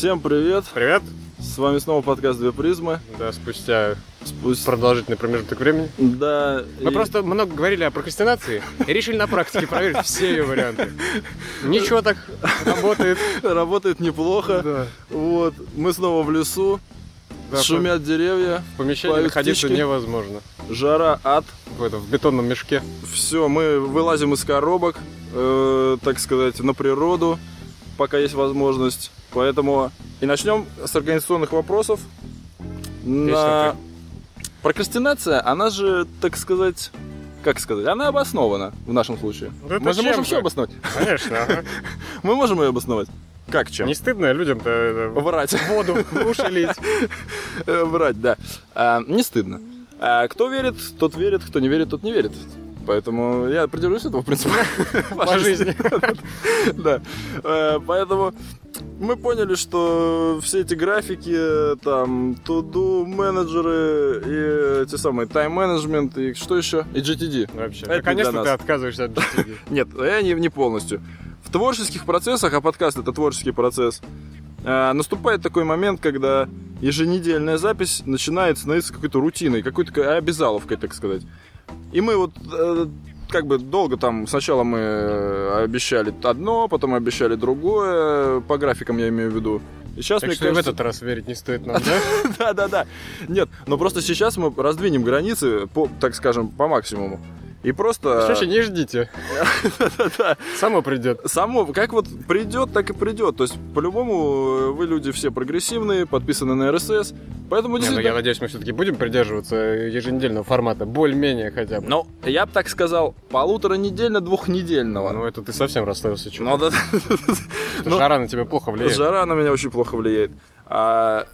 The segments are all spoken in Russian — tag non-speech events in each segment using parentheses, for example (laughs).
Всем привет! Привет! С вами снова подкаст «Две призмы». Да, спустя Спустя... продолжительный промежуток времени. Да. Мы и- просто много говорили о прокрастинации и решили на практике проверить все ее варианты. Ничего так работает. Работает неплохо. Да. Вот. Мы снова в лесу. Да, Шумят деревья. В помещении находиться птички. невозможно. Жара, ад. В, этом, в бетонном мешке. Все, мы вылазим из коробок, э, так сказать, на природу, пока есть возможность. Поэтому и начнем с организационных вопросов. На... Прокрастинация, она же, так сказать, как сказать, она обоснована в нашем случае. Да Мы же можем же? все обосновать. Конечно. ага. (laughs) Мы можем ее обосновать. Как чем? Не стыдно людям-то э, Врать. воду в уши лить. Врать, да. А, не стыдно. А кто верит, тот верит, кто не верит, тот не верит. Поэтому я придерживаюсь этого принципа. (laughs) По жизни. (laughs) Да. Э, Поэтому мы поняли, что все эти графики, там, to-do менеджеры и эти самые тайм-менеджмент и что еще? И GTD. Вообще. Наконец-то ты отказываешься от GTD. (laughs) Нет, я не, не полностью. В творческих процессах, а подкаст это творческий процесс, э, наступает такой момент, когда еженедельная запись начинает становиться какой-то рутиной, какой-то ка- обязаловкой, так сказать. И мы вот э, как бы долго там, сначала мы э, обещали одно, потом обещали другое, по графикам я имею в виду. И сейчас, Так мне что и в кажется... этот раз верить не стоит нам, (laughs) да? Да-да-да. Нет, но просто сейчас мы раздвинем границы, по, так скажем, по максимуму. И просто... Слушай, не ждите. Само придет. Само, как вот придет, так и придет. То есть, по-любому, э, вы люди все прогрессивные, подписаны на РСС. Поэтому Не, ну, я действительно... надеюсь, мы все-таки будем придерживаться еженедельного формата, более-менее хотя бы. Ну, я бы так сказал, полуторанедельно-двухнедельного. Ну, это ты совсем расстроился, что Ну, да. ну- Жара на тебя плохо влияет. Жара на меня очень плохо влияет. А,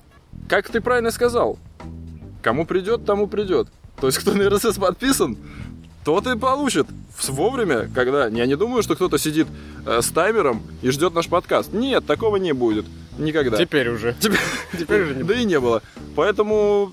как ты правильно сказал, кому придет, тому придет. То есть, кто на РСС подписан, тот и получит вовремя, когда... Я не думаю, что кто-то сидит э, с таймером и ждет наш подкаст. Нет, такого не будет. Никогда. Теперь уже. (laughs) Теперь, Теперь уже не Да и не было. Поэтому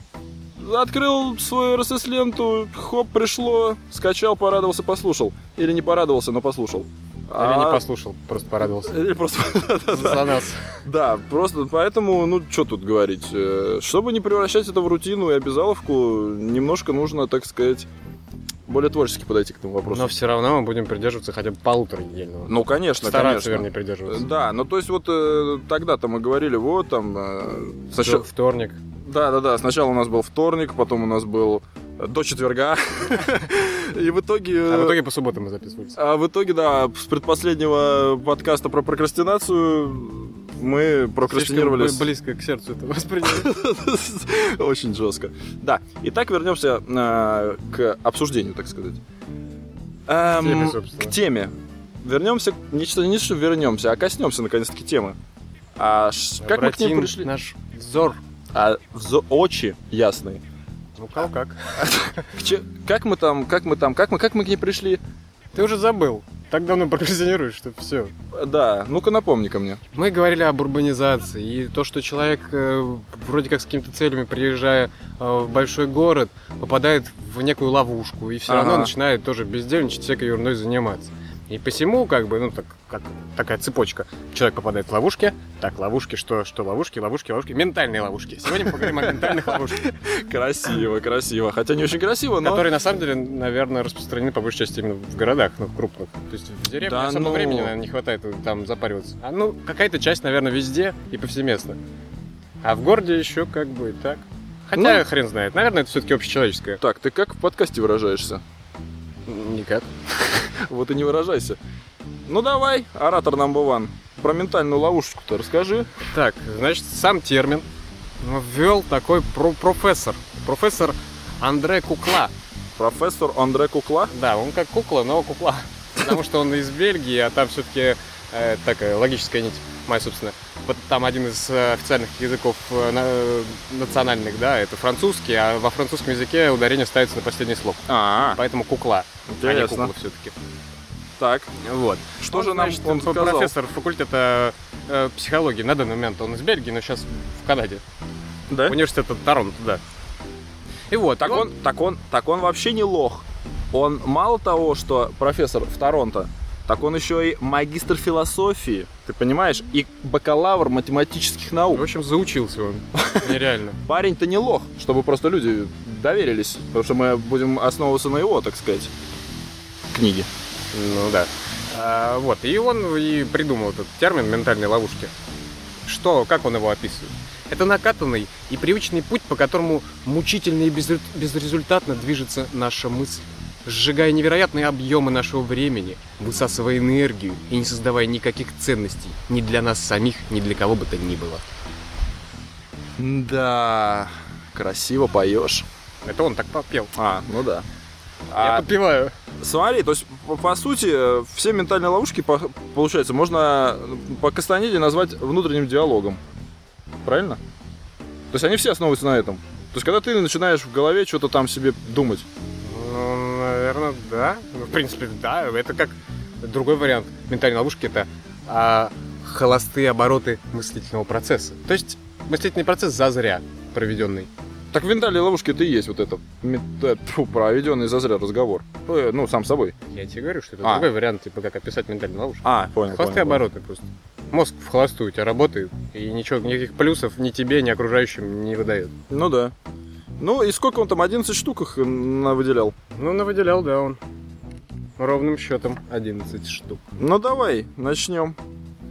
открыл свою RSS-ленту, хоп, пришло, скачал, порадовался, послушал. Или не порадовался, но послушал. Или не А- послушал, просто порадовался. (laughs) Или просто... (laughs) За нас. Да, просто поэтому, ну, что тут говорить. э, Чтобы не превращать это в рутину и обязаловку, немножко нужно, так сказать, более творчески подойти к этому вопросу. Но все равно мы будем придерживаться хотя бы полутора недельного. Ну, конечно, Стараться, конечно. вернее, придерживаться. Да, ну то есть вот э, тогда-то мы говорили, вот там... э, сначала- Вторник. Да, да, да. Сначала у нас был вторник, потом у нас был э, до четверга. И в итоге... А в итоге по субботам мы записывались. а в итоге, да, с предпоследнего подкаста про прокрастинацию мы прокрастинировали... Слишком бли- близко к сердцу это восприняли. (laughs) Очень жестко. Да. Итак, вернемся э, к обсуждению, так сказать. Эм. К теме. Вернемся, не что, не что вернемся, а коснемся наконец-таки темы. А как мы к ним пришли? наш взор. А очи ясные. Ну, как. Как мы там, как мы там, как мы, как мы к ней пришли? Ты уже забыл. Так давно прокрастинируешь, что все. Да, ну-ка напомни ко мне. Мы говорили об урбанизации и то, что человек э, вроде как с какими-то целями, приезжая э, в большой город, попадает в некую ловушку и все равно Ага. начинает тоже бездельничать, всякой ерундой заниматься. И посему, как бы, ну, так, как такая цепочка. Человек попадает в ловушки. Так, ловушки, что, что ловушки, ловушки, ловушки. Ментальные ловушки. Сегодня мы поговорим о ментальных ловушках, Красиво, красиво. Хотя не очень красиво, но... которые, на самом деле, наверное, распространены по большей части именно в городах, ну, в крупных. То есть в деревне Да особо ну. времени, наверное, не хватает там запариваться. А ну, какая-то часть, наверное, везде и повсеместно. А в городе еще как бы и так. Хотя, Ну. хрен знает. Наверное, это все-таки общечеловеческое. Так, ты как в подкасте выражаешься? Никак. Вот и не выражайся. Ну давай, оратор number one. Про ментальную ловушку-то расскажи. Так, значит, сам термин ввел такой про- профессор. Профессор Андре Кукла. Профессор Андре Кукла. Да, он как кукла, но кукла. Потому что он из Бельгии, а там все-таки такая логическая нить моя, собственно. Вот там один из э, официальных языков э, на- национальных, да, это французский, а во французском языке ударение ставится на последний слог. А, Поэтому кукла, а не интересно. кукла все-таки. Так, Вот. что Он, же нам значит, он сказал? профессор факультета э, психологии на данный момент. Он из Бельгии, но сейчас в Канаде. Да? Университет Торонто, да. И вот, Так и он, так он, так он вообще не лох. Он мало того, что профессор в Торонто, так он еще и магистр философии, ты понимаешь, и бакалавр математических наук. В общем, заучился он. (laughs) Нереально. Парень-то не лох, чтобы просто люди доверились, потому что мы будем основываться на его, так сказать, книге. Ну да. А, вот, и он и придумал этот термин ментальной ловушки. Что, как он его описывает? Это накатанный и привычный путь, по которому мучительно и безрез- безрезультатно движется наша мысль, сжигая невероятные объемы нашего времени, высасывая энергию и не создавая никаких ценностей ни для нас самих, ни для кого бы то ни было. Да, красиво поешь. Это он так попел. А, ну да. Я А, подпеваю. смотри, то есть, по, по сути, э, все ментальные ловушки, по- получается, можно по Кастанеде назвать внутренним диалогом. Правильно? То есть они все основываются на этом. То есть, когда ты начинаешь в голове что-то там себе думать. Наверное, да. Ну, в принципе, да. Это как другой вариант ментальной ловушки. Это а, холостые обороты мыслительного процесса. То есть мыслительный процесс зазря проведенный. Так в ментальной ловушке это и есть вот этот мет- э, тьфу, проведенный зазря разговор. Э, Ну, сам собой. Я тебе говорю, что это А. другой вариант, типа как описать ментальную ловушку. А, понял. Холостые понял, обороты просто. Мозг в холостую у тебя работает, и ничего, никаких плюсов ни тебе, ни окружающим не выдает. понял. Ну да. Ну и сколько он там, 11 штук их выделял? Ну, навыделял, да, он. Ровным счетом 11 штук. Ну давай, начнем.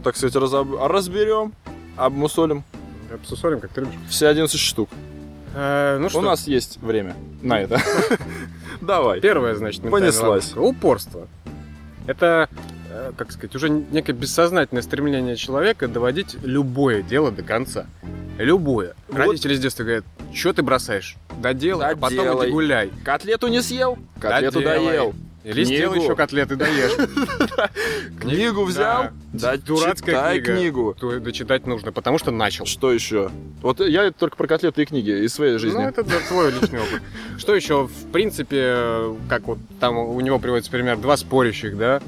Так сказать, разоб- разберем, обмусолим. Обсусолим, как ты любишь. Все 11 штук. Э, ну что, У нас есть время на это. (laughs) Давай. Первое, значит, Понеслась. Упорство. Это, как сказать, уже некое бессознательное стремление человека доводить любое дело до конца. Любое. Вот. Родители с детства говорят, что ты бросаешь? Доделай, а потом Доделай. иди гуляй. Котлету не съел? Котлету Доделай. доел. Или Книгу. сделай еще котлеты, доешь. (laughs) Книгу взял? Да Дурацкая книгу. Дочитать нужно, потому что начал. Что еще? Вот я только про котлеты и книги из своей Ну, жизни. это да, твой личный опыт. (laughs) Что еще, в принципе, э, как вот там у него приводится пример, два спорящих, да?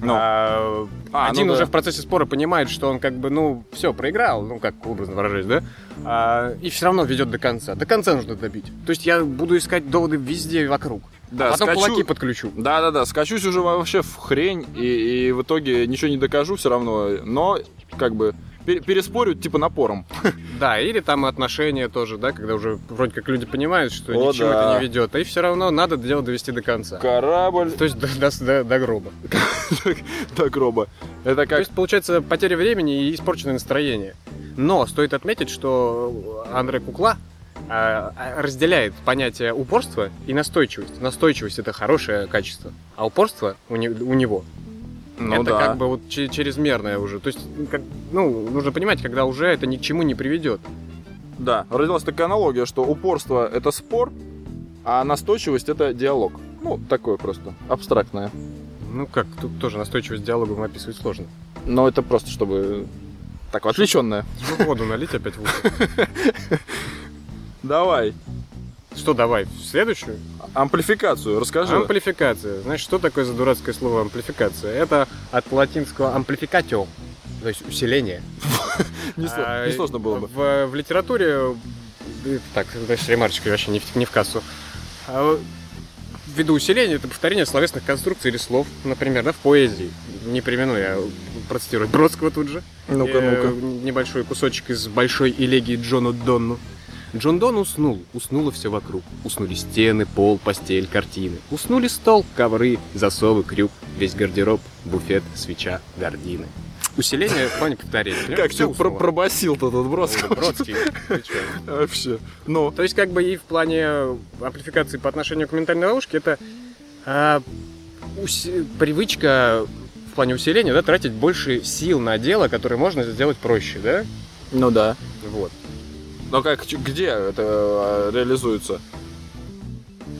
Ну. А, А, один ну уже да. в процессе спора понимает, что он как бы, ну, все, проиграл, ну, как образно выражаясь, да? А, и все равно ведет до конца. До конца нужно добить. То есть я буду искать доводы везде вокруг. Да, а потом скачу- кулаки подключу. Да-да-да, скачусь уже вообще в хрень, и, и в итоге ничего не докажу все равно, но как бы пер- переспорю типа напором. (laughs) Да, или там отношения тоже, да, когда уже вроде как люди понимают, что О, ничего да. это не ведет, и все равно надо дело довести до конца. Корабль То есть до, до- до- до гроба. (laughs) до гроба. Это То как... есть, получается, потеря времени и испорченное настроение. Но стоит отметить, что Андре Кукла а, а, разделяет понятие упорства и настойчивость. Настойчивость это хорошее качество, а упорство у, не- у него Ну это да. как бы вот чрезмерное уже. То есть, как- ну, нужно понимать, когда уже это ни к чему не приведет. Да, родилась такая аналогия, что упорство — это спор, а настойчивость — это диалог. Ну, такое просто, абстрактное. Ну как, тут тоже настойчивость диалогом описывать сложно. Но это просто, чтобы... Так, отвлеченное. Воду налить опять в. (laughs) Давай, Что, давай, в следующую? амплификацию расскажи. Амплификация. Значит, что такое за дурацкое слово амплификация? Это от латинского amplificatio, то есть усиление. (laughs) Не, сло- А, было бы. В, литературе, э, так, дальше ремарочка вообще не в, кассу. А, Ввиду усиления это повторение словесных конструкций или слов, например, да, в поэзии. Не примену я процитировать Бродского тут же. Ну-ка, Э, ну-ка. Небольшой кусочек из большой элегии Джону Донну. Джон Дон уснул, уснуло все вокруг. Уснули стены, пол, постель, картины. Уснули стол, ковры, засовы, крюк, весь гардероб, буфет, свеча, гардины. Усиление в плане повторения. понимаешь? (laughs) Как ты про- пробасил-то тут Бродский? (laughs) Вообще. Ну, То есть, как бы и в плане амплификации по отношению к ментальной ловушке, это а, уси- привычка в плане усиления, да, тратить больше сил на дело, которое можно сделать проще, да? ну да. Вот. Но как, ч- где это э, реализуется?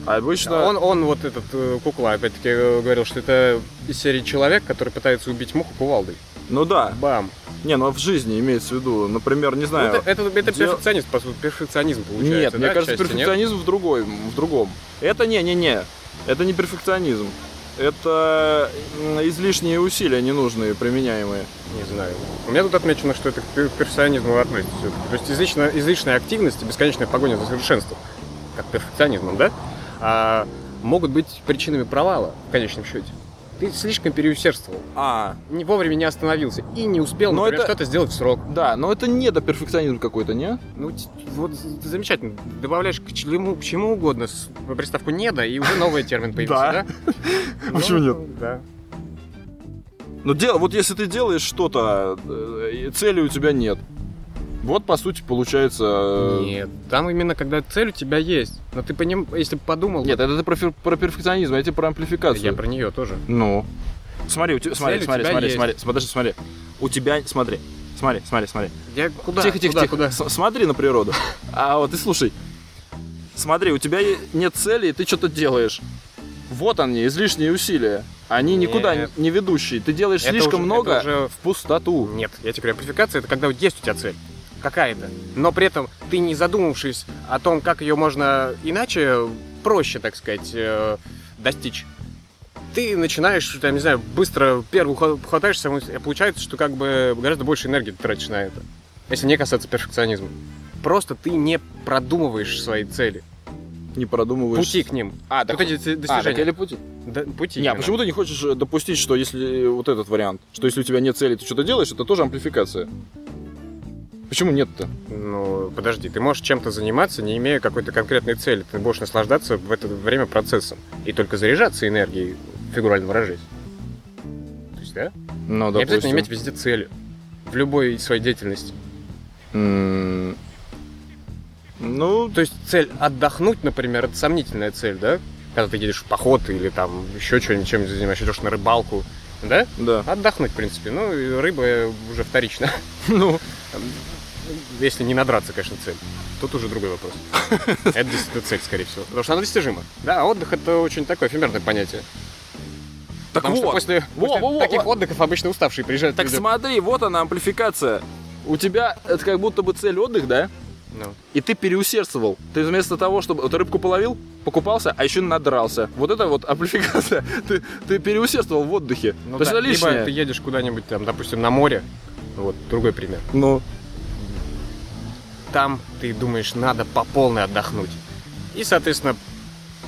Обычно... Он, он вот этот э, кукла, опять-таки, э, говорил, что это из серии человек, который пытается убить муху кувалдой. Ну да. Бам! Не, ну в жизни имеется в виду. Например, не Ну, знаю. это, это, это дел- перфекционизм, по сути, перфекционизм получается. Нет, да, мне кажется, отчасти, нет? перфекционизм в другой, в другом. Это не-не-не. Это не перфекционизм. Это излишние усилия ненужные, применяемые. Не знаю. У меня тут отмечено, что это к пер- перфекционизму относится. То есть излишняя, излишняя активность и бесконечная погоня за совершенством, как перфекционизмом, да, а, могут быть причинами провала в конечном счете. Ты слишком переусердствовал. А, Не вовремя не остановился. И не успел, Но например, это- что-то сделать в срок. да, но это не до перфекционизм какой-то, не? Ну, вот замечательно. Добавляешь к чему, к чему угодно с- приставку «недо», и уже новый термин появился, да? Почему (laughs) Ну, нет? Да. Но дело, вот если ты делаешь что-то, э, цели у тебя нет. Вот, по сути, получается... э, Нет, там именно когда цель у тебя есть. Но ты поним... если бы подумал... Нет, это ты про, про перфекционизм, а эти про амплификацию. я про нее тоже. Ну. Смотри, у смотри, смотри, смотри, есть. смотри, подожди, смотри. У тебя, смотри, смотри, смотри, смотри. Я куда? тихо, тихо, куда, тихо. Куда? Смотри на природу. (laughs) А вот ты слушай. Смотри, у тебя нет цели, и ты что-то делаешь. Вот они, излишние усилия. Они никуда Нет. не ведущие. Ты делаешь Это слишком уже- много уже- в пустоту. Нет, я тебе говорю, амплификация это когда есть у тебя цель. Какая-то. Но при этом ты не задумавшись о том, как ее можно иначе, проще, так сказать, э, достичь. Ты начинаешь, там, не знаю, быстро хва- хватаешься, и получается, что как бы гораздо больше энергии ты тратишь на это. Если не касаться перфекционизма. Просто ты не продумываешь свои цели. Не продумываешь. Пути к ним. А, так, Вот эти а, так достижения. или пути? Да, пути. Не, а почему ты не хочешь э, допустить, что если вот этот вариант, что если у тебя нет цели, ты что-то делаешь, это тоже амплификация? Почему нет-то? Ну, подожди, ты можешь чем-то заниматься, не имея какой-то конкретной цели. Ты будешь наслаждаться в это время процессом. И только заряжаться энергией, фигурально выражаясь. То есть, да? Ну, Не обязательно иметь везде цели. В любой своей деятельности. Ну, То есть цель отдохнуть, например, это сомнительная цель, да? Когда ты едешь в поход или там еще что-нибудь чем занимаешься, идешь на рыбалку, да? да. Отдохнуть, в принципе. Ну, рыба уже вторично. Ну, Если не надраться, конечно, цель. Тут уже другой вопрос. (laughs) Это действительно цель, скорее всего. Потому что она достижима. Да, а отдых это очень такое эфемерное понятие. так Потому что вот. после, Во, после во, во, таких во. отдыхов обычно уставшие приезжают. Так люди. смотри, вот она амплификация. У тебя это как будто бы цель отдых, да? Ну, И ты переусердствовал. Ты вместо того, чтобы... Вот рыбку половил, покупался, а еще надрался. Вот это вот (laughs) амплификация. Ты, ты переусердствовал в отдыхе. ну То есть да, это либо лишнее. ты едешь куда-нибудь там, допустим, на море. Вот, другой пример. Ну, Там ты думаешь, надо по полной отдохнуть. И, соответственно,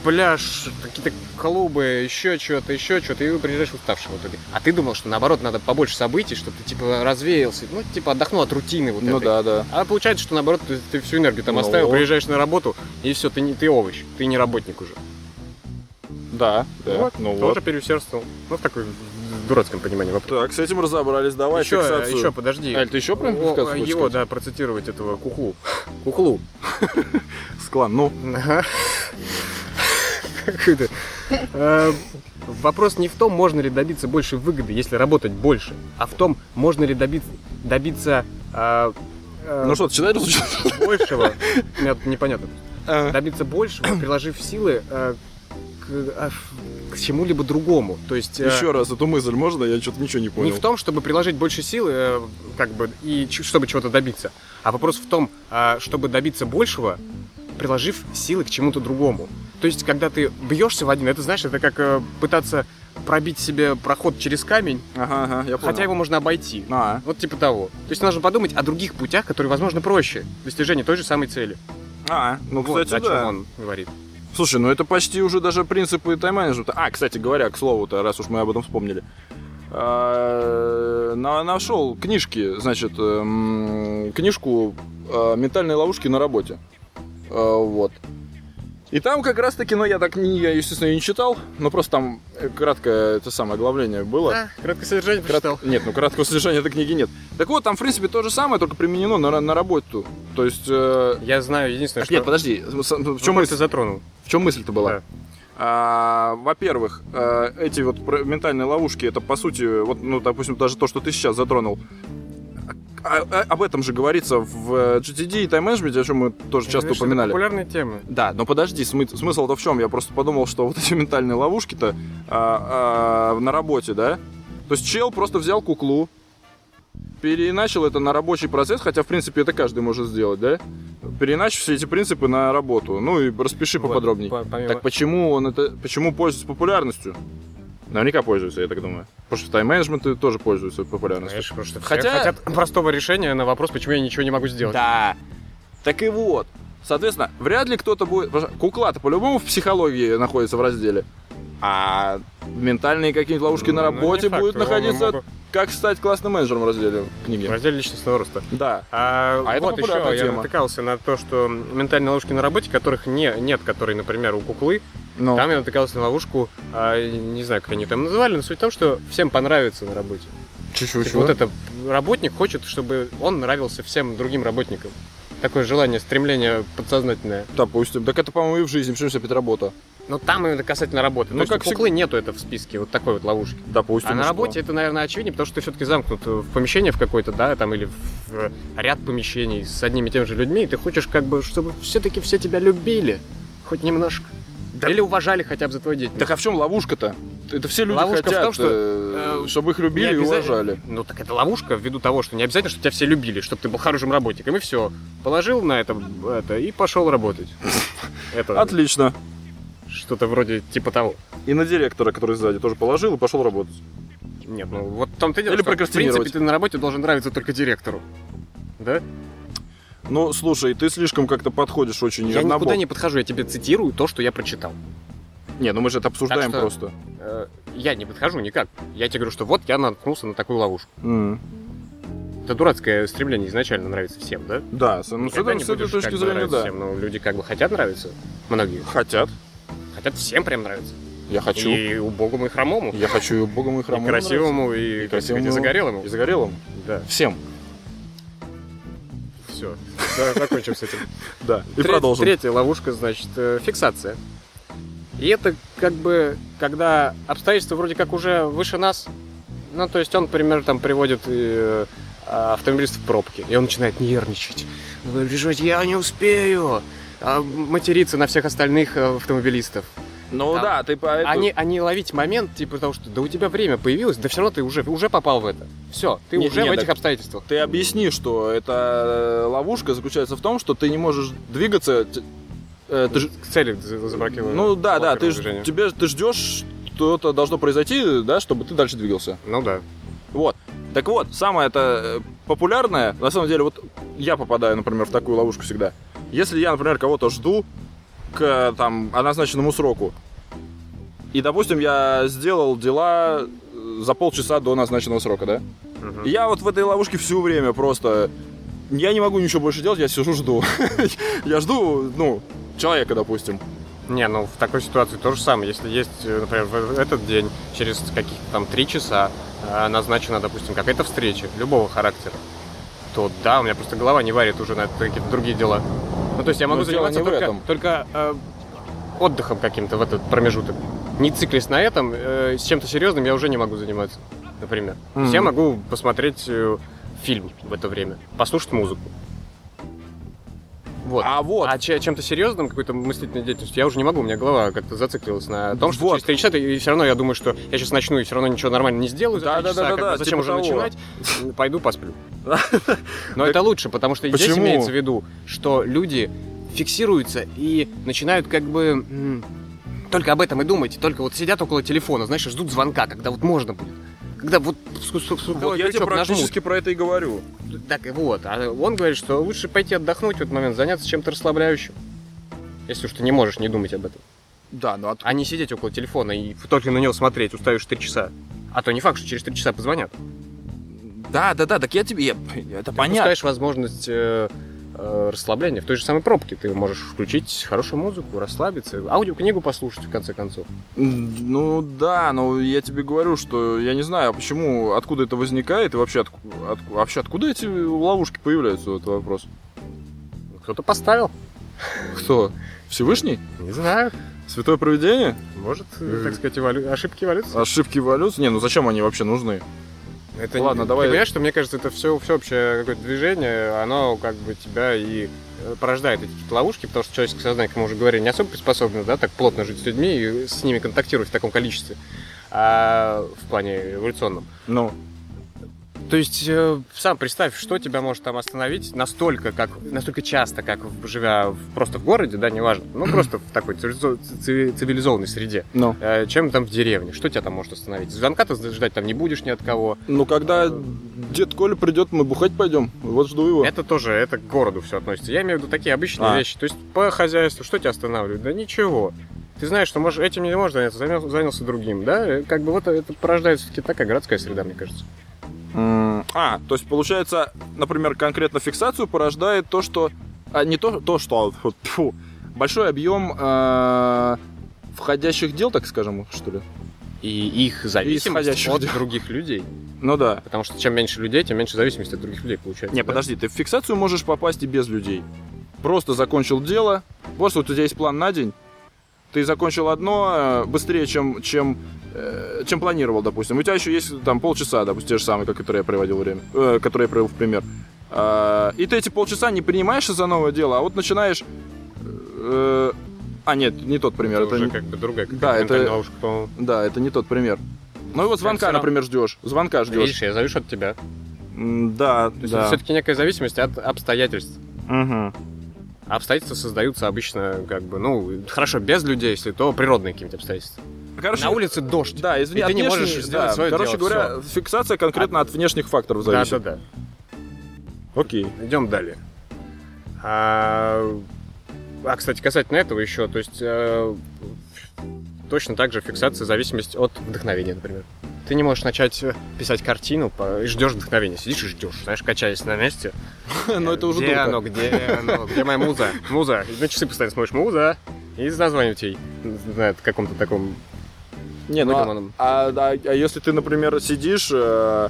пляж, какие-то клубы, еще что-то, еще что-то, и вы приезжаешь уставшим в итоге. А ты думал, что наоборот надо побольше событий, чтобы ты типа развеялся, ну, типа отдохнул от рутины вот ну этой. да, да. А получается, что наоборот, ты, ты всю энергию там Ну. оставил, приезжаешь на работу, и все, ты, не, ты овощ, ты не работник уже. Да, да. вот, ну тоже вот. переусердствовал. Ну, в дурацком понимании вопроса. Так, с этим разобрались. Давай еще, фиксацию. еще, подожди. Аль, ты еще про хочешь Его, сказать? да, процитировать этого кухлу. (laughs) Кухлу. Склан, ну. Ага. Какой-то. Э, Вопрос не в том, можно ли добиться большей выгоды, если работать больше, а в том, можно ли добиться, добиться э, э, Ну что, ты читаешь? большего. Мне тут непонятно. А. Добиться большего, приложив силы э, к, а, к чему-либо другому. То есть э, Еще раз эту мысль можно? Я что-то ничего не понял. не в том, чтобы приложить больше силы, э, как бы, и чтобы чего-то добиться, а вопрос в том, а, чтобы добиться большего, приложив силы к чему-то другому. То есть, когда ты бьешься в один, это знаешь, это как э, пытаться пробить себе проход через камень, Ага, ага, я понял. хотя его можно обойти. А, Вот типа того. То есть нужно подумать о других путях, которые, возможно, проще достижения той же самой цели. а, ну, Вот кстати, о чем да. он говорит. Слушай, ну это почти уже даже принципы тайм-менеджмента. А, кстати говоря, к слову-то, раз уж мы об этом вспомнили. А, на- Нашел книжки, значит, эм, книжку э, «Ментальные ловушки на работе». Э, Вот. И там как раз таки, ну я так не, я, естественно, ее не читал, но просто там э, краткое это самое оглавление было. А, краткое содержание Крат- прочитал. Нет, ну краткого содержания этой книги нет. Так вот, там, в принципе, то же самое, только применено на, на работу. То есть... э, Я знаю единственное, что... Нет, подожди, в Ну, чем хоть мысль? ты затронул. В чем мысль-то была? Да. А, во-первых, э, эти вот ментальные ловушки, это по сути, вот, ну, допустим, даже то, что ты сейчас затронул, а- а- об этом же говорится в э, GTD и тайм-менеджменте, о чем мы тоже часто это упоминали. популярные темы. Да, но подожди, смы- смысл-то в чем? Я просто подумал, что вот эти ментальные ловушки-то а, а, на работе, да? То есть чел просто взял куклу, переначал это на рабочий процесс, хотя, в принципе, это каждый может сделать, да? Переначал все эти принципы на работу. Ну и распиши Вот, поподробнее. по- помимо- Так почему он это, почему пользуется популярностью? Наверняка пользуется, я так думаю. Потому что в тайм-менеджменте тоже пользуются популярностью. Знаешь, потому что все Хотя- хотят простого решения на вопрос, почему я ничего не могу сделать. Да. Так и вот. Соответственно, вряд ли кто-то будет... Кукла-то по-любому в психологии находится в разделе. А ментальные какие-нибудь ловушки на Ну, не работе факт, будут находиться могут- «Как стать классным менеджером» в разделе книги. В разделе личностного роста. Да. А, А это вот еще популярная я тема. натыкался на то, что ментальные ловушки на работе, которых не, нет, которые, например, у куклы, Ну, там я натыкался на ловушку, а, не знаю, как они там называли, но суть в том, что всем понравится на работе. чуть-чуть. Типа вот это работник хочет, чтобы он нравился всем другим работникам. Такое желание, стремление подсознательное. Допустим. Так это, по-моему, и в жизни. Почему опять работа? Но там именно касательно работы. Ну, Ну, как у куклы нету это в списке, вот такой вот ловушки. Допустим. А на работе это, наверное, очевиднее, потому что ты все-таки замкнут в помещение в какое-то, да, там, или в ряд помещений с одними и теми же людьми, и ты хочешь, как бы, чтобы все-таки все тебя любили, хоть немножко. Да- Или уважали хотя бы за твой деятельность. Так а в чем ловушка-то? Это все люди Ловушка в хотят, том, что, э, э, чтобы их любили и уважали. Ну, так это ловушка ввиду того, что не обязательно, чтобы тебя все любили, чтобы ты был хорошим работником, и все. Положил на это, это и пошел работать. (laughs) Это Отлично. Что-то вроде типа того. И на директора, который сзади, тоже положил и пошел работать. Нет, ну вот в том-то и дело, Или что, в принципе, ты на работе должен нравиться только директору. Да? Ну, слушай, ты слишком как-то подходишь очень Я однобок. никуда не подхожу, я тебе цитирую то, что я прочитал. Не, ну мы же это обсуждаем Так что- просто. Э, Я не подхожу никак. Я тебе говорю, что вот я наткнулся на такую ловушку. М. Это дурацкое стремление изначально нравится всем, да? Да, с, ну, с, не с этой точки зрения, да. всем, но люди как бы хотят нравиться. Многие. Хотят. Хотят всем прям нравиться. Я хочу. И убогому, и хромому. Я хочу и богом, и И хромому красивому, и, И красивому. сказать, и загорелому. нравится. И загорелым. Да, Всем. все. Закончим с этим. (laughs) Да. И продолжим. Третья ловушка, значит, э, фиксация. И это как бы, когда обстоятельства вроде как уже выше нас, ну, то есть он, например, там приводит э, автомобилист в пробке, и он начинает нервничать. Бежать, я не успею. А материться на всех остальных э, автомобилистов. Ну Там. да, ты по эту- Они, они ловить момент, типа того, что да у тебя время появилось, да все равно ты уже, уже попал в это. Все, ты Не- уже не, в этих обстоятельствах. Ты объясни, что эта ловушка заключается в том, что ты не можешь двигаться. э, ты К цели за- заблокировано. ну да, да, ты, ж- тебе, ты ждешь, что-то должно произойти, да, чтобы ты дальше двигался. Ну да. Вот. Так вот, самое это э, популярное, на самом деле, вот я попадаю, например, в такую ловушку всегда. Если я, например, кого-то жду к там назначенному сроку, и, допустим, я сделал дела э, за полчаса до назначенного срока, да? И Я вот в этой ловушке все время просто... Я не могу ничего больше делать, я сижу, жду. (laughs) Я жду, ну, человека, допустим. Не, ну в такой ситуации то же самое. Если есть, э, например, в этот день, через каких-то там три часа э, назначена, допустим, какая-то встреча любого характера, то да, у меня просто голова не варит уже на какие-то другие дела. Ну, то есть я могу Но заниматься только, этом. только, э, отдыхом каким-то в этот промежуток. Не циклись на этом, э, с чем-то серьезным я уже не могу заниматься, например. Мгм. я могу посмотреть э, фильм в это время, послушать музыку. Вот. А вот, А че- чем-то серьезным, какой-то мыслительной деятельностью, я уже не могу, у меня голова как-то зациклилась на том, что Вот. через три часа, и все равно я думаю, что я сейчас начну и все равно ничего нормально не сделаю Да, да, да, да, да, зачем уже начинать, пойду посплю. (laughs) Но это лучше, потому что здесь имеется в виду, что люди фиксируются и начинают как бы только об этом и думать, только вот сидят около телефона, знаешь, ждут звонка, когда вот можно будет. Когда вот, я тебе нажмут. практически про это и говорю. Так вот. А он говорит, что лучше пойти отдохнуть в этот момент, заняться чем-то расслабляющим. Если уж ты не можешь не думать об этом. Да, ну от... А не сидеть около телефона и только на него смотреть, уставишь три часа. А то не факт, что через три часа позвонят. Да, да, да, так я тебе... я- Это Ты понятно. упускаешь возможность э, э, расслабления. В той же самой пробке ты можешь включить хорошую музыку, расслабиться, аудиокнигу послушать, в конце концов. Ну да, но я тебе говорю, что я не знаю, а почему, откуда это возникает и вообще, отку- от- вообще откуда эти ловушки появляются, вот вопрос. Кто-то поставил. Кто? Всевышний? Не знаю. Святое провидение? Может, Э. так сказать, эволю- ошибки эволюции. Ошибки эволюции? Не, ну зачем они вообще нужны? Это Ладно, не- давай- Ты понимаешь, что мне кажется, это все всеобщее какое-то движение, оно как бы тебя и э, порождает эти ловушки, потому что человеческое сознание, как мы уже говорили, не особо приспособлено, да, так плотно жить с людьми и с ними контактировать в таком количестве, а в плане эволюционном. Ну, То есть, э, сам представь, что тебя может там остановить настолько, как, настолько часто, как живя в- просто в городе, да, неважно, ну (clears throat) просто в такой цивилизо- ци- цивилизованной среде, ну. э, чем там в деревне. Что тебя там может остановить? Звонка ты ждать там не будешь ни от кого. Ну, когда дед Коля придет, мы бухать пойдем. Вот жду его. Это тоже, это к городу все относится. Я имею в виду такие обычные А. вещи. То есть по хозяйству, что тебя останавливает? Да ничего. Ты знаешь, что можешь, этим не можешь заняться, занялся, занялся другим, да? Как бы вот это порождает все-таки такая городская среда, мне кажется. А, то есть получается, например, конкретно фиксацию порождает то, что... А, не то, то что... Фу, большой объем э, входящих дел, так скажем, что ли? И их зависимость исходящих от дел. других людей. Ну да. Потому что чем меньше людей, тем меньше зависимости от других людей получается. Не, да? подожди, ты в фиксацию можешь попасть и без людей. Просто закончил дело, просто вот у тебя есть план на день, ты закончил одно э, быстрее, чем, чем, э, чем планировал, допустим. У тебя еще есть там полчаса, допустим, те же самые, как которые я приводил время, э, которые я привел в пример. А, и ты эти полчаса не принимаешь за новое дело, а вот начинаешь... э, а, нет, не тот пример. Это, Это уже не- как бы другая Да, это- ловушка, по-моему. Да, это не тот пример. Ну и вот звонка, равно. например, ждешь. Звонка ждешь. Видишь, я завишу от тебя. Да, То есть да. это все-таки некая зависимость от обстоятельств. Мгм. А обстоятельства создаются обычно, как бы, ну, хорошо, без людей, если то природные какие-то обстоятельства. Короче, На улице дождь. Да, извини, И ты от не можешь сделать да, свое Короче дело, говоря, фиксация конкретно от внешних факторов Да, зависит. да, да. Окей. Идем далее. А, а, кстати, касательно этого еще, то есть э, точно так же фиксация зависимость от вдохновения, например. Ты не можешь начать э, писать картину и ждешь вдохновения. Сидишь и ждешь, знаешь, качаясь на месте. (laughs) Но это уже где оно, где оно, где моя муза? Муза. На часы постоянно смотришь, муза. И названивать ей, в каком-то таком Не, ну, а, а, да, а если ты, например, сидишь, э,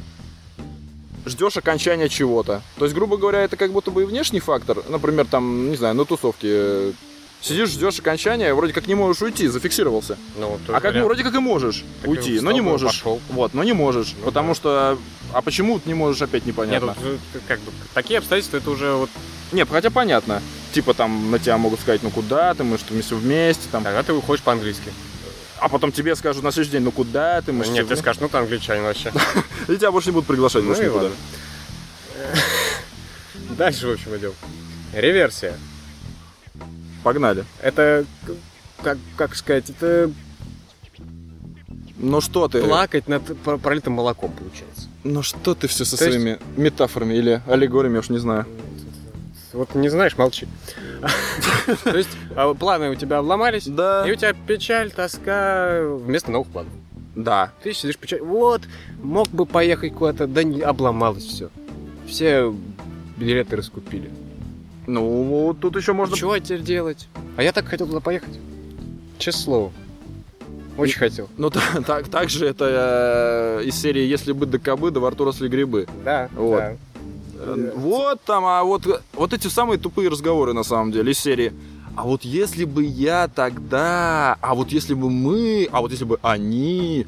ждешь окончания чего-то, то есть, грубо говоря, это как будто бы и внешний фактор, например, там, не знаю, на тусовке, сидишь, ждешь окончания, вроде как не можешь уйти, зафиксировался. Ну, а как, ну, вроде как и можешь Так и уйти, но встал не бы, можешь. пошел. Вот, но не можешь, Ну потому да. что... А почему ты не можешь, опять Нет, непонятно. тут, э, как бы такие обстоятельства, это уже вот Нет, хотя понятно. Типа там на тебя могут сказать, ну куда ты, мы что мы все вместе, там. Тогда ты выходишь по-английски. А потом тебе скажут на следующий день, ну куда ты, мы Нет, все ты скажешь, ну ты англичанин вообще. (laughs) И тебя больше не будут приглашать Ну больше и никуда. (laughs) Дальше, в общем, идем. Реверсия. Погнали. Это, как, как сказать, это Ну что ты? плакать над про- пролитым молоком, получается. Ну что ты все со То есть- своими метафорами или аллегориями, я уж не знаю. Вот не знаешь, молчи. (laughs) То есть а, планы у тебя обломались, Да. и у тебя печаль, тоска вместо новых планов. Да. Ты сидишь печаль. Вот, мог бы поехать куда-то, да не обломалось все. Все билеты раскупили. Ну, тут еще можно... Чего теперь делать? А я так хотел туда поехать. Честное слово. Очень хотел. Ну, та- (laughs) так, так же это э, из серии «Если бы до кобы, да во рту росли грибы». Да, Вот. да. Э, Вот там, а вот, вот эти самые тупые разговоры на самом деле из серии. А вот если бы я тогда, а вот если бы мы, а вот если бы они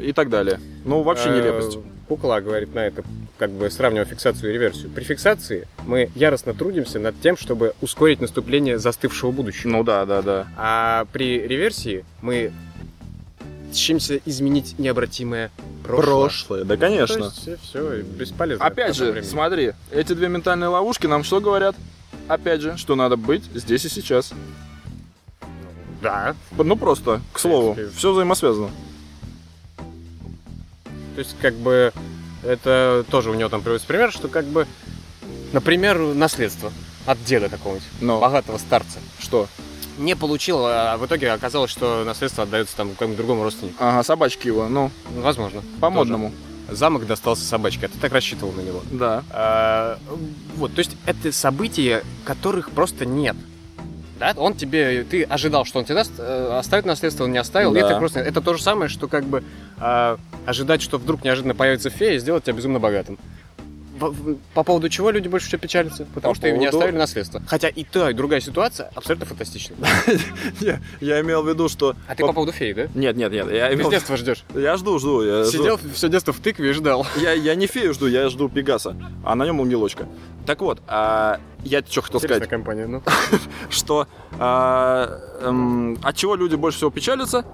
и так далее. Ну, вообще Э, нелепость. Кукла говорит на это, как бы сравнивая фиксацию и реверсию. При фиксации мы яростно трудимся над тем, чтобы ускорить наступление застывшего будущего. Ну да, да, да. А при реверсии мы чимся изменить необратимое прошлое. да, То конечно. есть все, все бесполезно. Опять же, времени. смотри, эти две ментальные ловушки нам что говорят? Опять же, что надо быть здесь и сейчас. Да. Ну просто, к слову, все взаимосвязано. То есть, как бы, это тоже у него там приводится пример, что как бы, например, наследство от деда какого-нибудь, Но богатого старца. что? Не получил, а в итоге оказалось, что наследство отдается там какому-то другому родственнику. Ага, собачки его, ну, Ну, Возможно. по Тоже. Замок достался собачке, а ты так рассчитывал на него. Да. А, вот, то есть это события, которых просто нет. Да, он тебе, ты ожидал, что он тебе даст, э, оставит наследство, он не оставил, и Да. это просто, это то же самое, что как бы а, ожидать, что вдруг неожиданно появится фея и сделать тебя безумно богатым. По поводу чего люди больше всего печалятся? Потому По что им не поводу- оставили наследство. Хотя и та, и другая ситуация абсолютно фантастична. (laughs) Не, я имел в виду, что... А ты по поводу феи, да? Нет, нет, нет, Ты с детства ждешь. Я жду, жду. Сидел все детство в тыкве и ждал. (laughs) Я, не фею жду, я жду Пегаса, а на нем ангелочка. Так вот, а, я что хотел Интересная сказать, компания, ну. (laughs) что а, эм, от чего люди больше всего печалятся?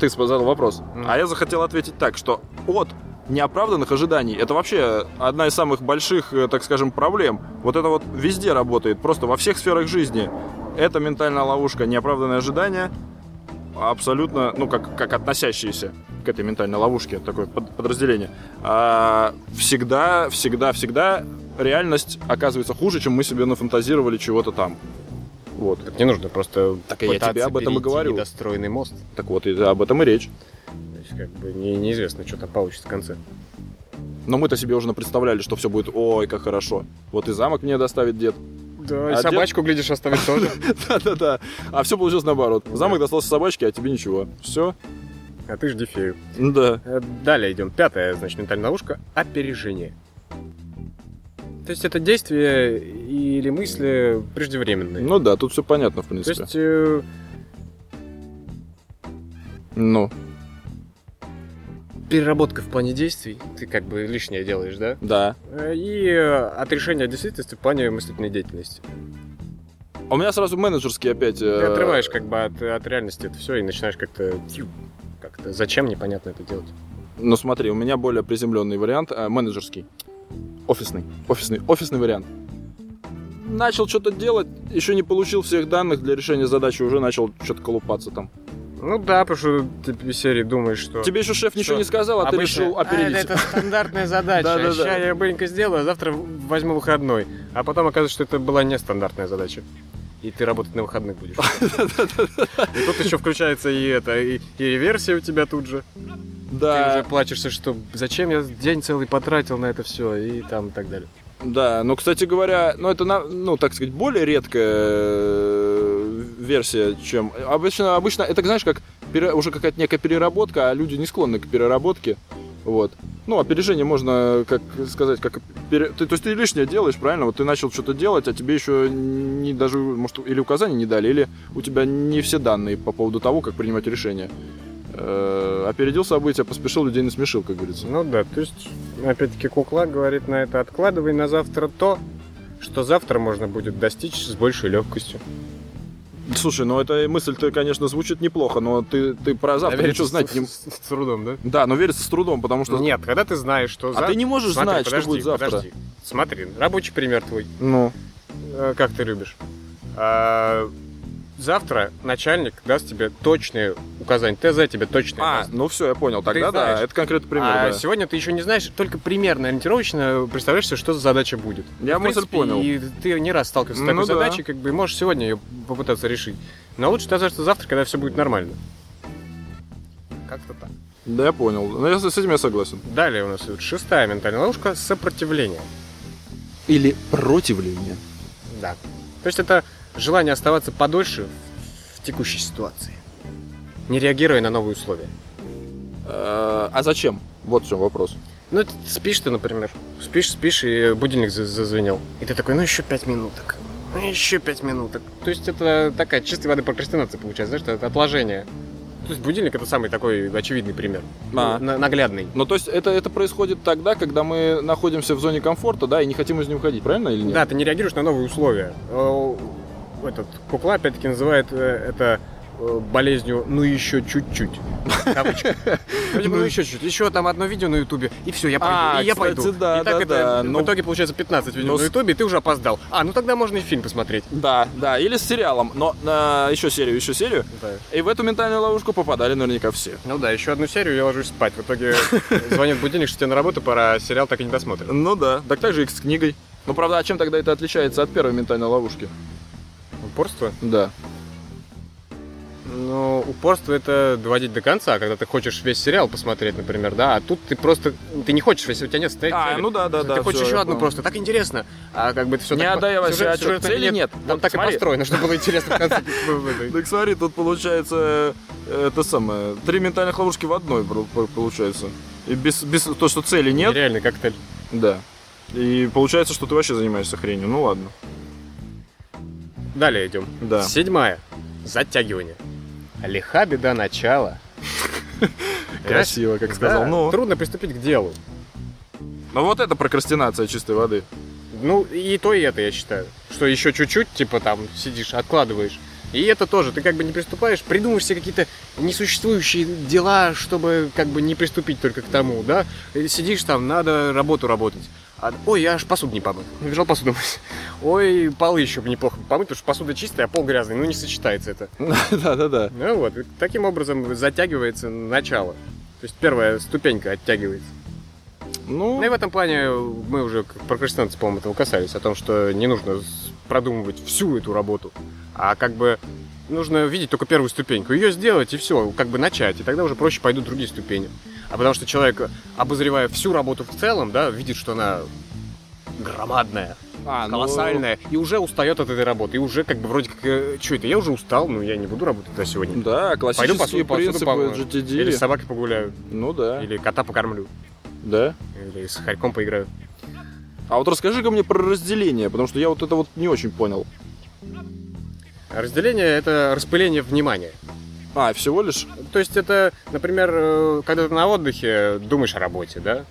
Ты задал вопрос. А я захотел ответить так, что от неоправданных ожиданий. Это вообще одна из самых больших, э, так скажем, проблем. Вот это вот везде работает, просто во всех сферах жизни. Это ментальная ловушка, неоправданные ожидания, абсолютно, ну, как, как относящиеся к этой ментальной ловушке, такое под- подразделение. А, всегда, всегда, всегда реальность оказывается хуже, чем мы себе нафантазировали чего-то там. Вот. Так не нужно просто Так я тебе об этом и говорю. недостроенный мост. Так вот, и об этом и речь. То как бы не- неизвестно, что там получится в конце. Но мы-то себе уже представляли, что все будет ой, как хорошо. Вот и замок мне доставит дед. Да, А и дед- собачку, глядишь, оставить тоже. (laughs) Да-да-да. А все получилось наоборот. Замок достался собачке, а тебе ничего. Все? А ты жди фею. Да. Э, Далее идем. Пятая, значит, ментальная ловушка – опережение. То есть это действия или мысли преждевременные. Ну да, тут все понятно, в То принципе. есть э, Ну, переработка в плане действий, ты как бы лишнее делаешь, да? да. Э, И от действительности в плане мыслительной деятельности. А у меня сразу менеджерский опять... Ты э, отрываешь как бы от, от реальности это все и начинаешь как-то... Как-то зачем непонятно это делать. Ну смотри, у меня более приземленный вариант, э, менеджерский. Офисный. Офисный. Офисный вариант. Начал что-то делать, еще не получил всех данных для решения задачи, уже начал что-то колупаться там. Ну да, потому что ты из серии думаешь, что... Тебе еще шеф ничего Что? не сказал, а ты Обычно, решил опередить. «А, это, это стандартная задача. (laughs) Сейчас я быстренько сделаю, а завтра возьму выходной. А потом оказывается, что это была нестандартная задача. И ты работать на выходных будешь. (laughs) И тут еще включается и это, и, и реверсия у тебя тут же. Ты Да, уже плачешься, что зачем я день целый потратил на это все, и там и так далее. да. Но, кстати говоря, ну это, ну так сказать, более редкая э, версия, чем... Обычно, обычно это, знаешь, как пере- уже какая-то некая переработка, а люди не склонны к переработке. Вот. Ну, опережение можно, как сказать, как... пере- ты- то есть ты лишнее делаешь, правильно? Вот ты начал что-то делать, а тебе еще не даже, может, или указания не дали, или у тебя не все данные по поводу того, как принимать решения. Э, Опередил события, поспешил, людей не смешил, как говорится. Ну да, то есть, опять-таки, кукла говорит на это, откладывай на завтра то, что завтра можно будет достичь с большей легкостью. Слушай, ну эта мысль-то, конечно, звучит неплохо, но ты, ты про завтра Наверное, ничего знать не... с, с- с трудом, да? Да, но верится с трудом, потому что... Нет, когда ты знаешь, что А завтра... ты не можешь Смотри, знать, подожди, что будет завтра. подожди. Смотри, рабочий пример твой, Ну, э, как ты любишь. А, завтра начальник даст тебе точные указания, ТЗ тебе точные а, даст. ну все, я понял. Тогда да, знаешь. это конкретный пример, а да. сегодня ты еще не знаешь, только примерно ориентировочно представляешь себе, что за задача будет. Я В мысль принципе, понял. И ты не раз сталкивался с Ну такой да. задачей, как бы можешь сегодня ее попытаться решить. Но лучше дождаться завтра, когда все будет нормально. Как-то так. Да, я понял. Ну, я с с этим я согласен. Далее у нас идет шестая ментальная ловушка сопротивление. Или противление. Да. То есть это желание оставаться подольше в текущей ситуации, не реагируя на новые условия. Э, А зачем? Вот в чем вопрос. Ну, спишь ты, например. Спишь, спишь, и будильник за- зазвенел. И ты такой, ну еще пять минуток. Ну еще пять минуток. То есть это такая чистой воды прокрастинация получается, знаешь, это отложение. То есть будильник это самый такой очевидный пример. А. На- наглядный. Ну, то есть это, это происходит тогда, когда мы находимся в зоне комфорта, да, и не хотим из нее уходить, правильно или нет? Да, ты не реагируешь на новые условия. Э, Этот кукла опять-таки называет э, это э, болезнью ну еще чуть-чуть. (laughs) Ну, ну еще чуть-чуть. Еще там одно видео на ютубе, и все, я пойду. А, и я пойду. да, и так да, это да, в но- итоге получается 15 видео но на ютубе, и ты уже опоздал. А, ну тогда можно и фильм посмотреть. Да, да, или с сериалом, но на еще серию, еще серию. И в эту ментальную ловушку попадали наверняка все. Ну да, еще одну серию, я ложусь спать. В итоге (laughs) звонит будильник, что тебе на работу пора, сериал так и не досмотрен. Ну да, так так же и с книгой. Ну, правда, а чем тогда это отличается от первой ментальной ловушки? Упорство? Да. Ну, упорство это доводить до конца, когда ты хочешь весь сериал посмотреть, например, да, а тут ты просто, ты не хочешь, если у тебя нет стоять А, цели. ну да, да, ты да. хочешь всё, еще одну понял. просто, так интересно, а как бы все Не так, отдай вообще отчет, сюжета цели нет. Там Вот так и смотри. построено, чтобы было интересно в конце. (laughs) Так смотри, тут получается э, это самое, три ментальных ловушки в одной получается. И без, без то, что цели нет, Реальный коктейль. да. И получается, что ты вообще занимаешься хренью. Ну ладно. Далее идем. Да. Седьмая. Затягивание. Лиха беда начала. Красиво, как сказал. Ну, Трудно приступить к делу. ну вот это прокрастинация чистой воды. Ну, и то, и это, я считаю. Что еще чуть-чуть, типа там сидишь, откладываешь. И это тоже, ты как бы не приступаешь, придумаешь себе какие-то несуществующие дела, чтобы как бы не приступить только к тому, да? Сидишь там, надо работу работать. А, ой, я аж посуду не помыл. Бежал посуду мыть. Ой, полы еще бы неплохо помыть, потому что посуда чистая, а пол грязный. Ну, не сочетается это. (laughs) Да-да-да. Ну вот, таким образом затягивается начало. То есть первая ступенька оттягивается. Ну, Ну и в этом плане мы уже как прокрастинации, по-моему, этого касались, о том, что не нужно продумывать всю эту работу, А как бы нужно видеть только первую ступеньку. Ее сделать и все, как бы начать. И тогда уже проще пойдут другие ступени. А потому что человек, обозревая всю работу в целом, да, видит, что она громадная, А, ну, колоссальная, и уже устает от этой работы. И уже как бы вроде как, что это, я уже устал, ну я не буду работать до сегодня. Да, Пойду классические посуду, посуду принципы помою. GTD. Или с собакой погуляю, Ну да, или кота покормлю, да. или с хорьком поиграю. А вот расскажи-ка мне про разделение, потому что я вот это вот не очень понял. Разделение — это распыление внимания. А, всего лишь? То есть это, например, э, когда ты на отдыхе, думаешь о работе, да?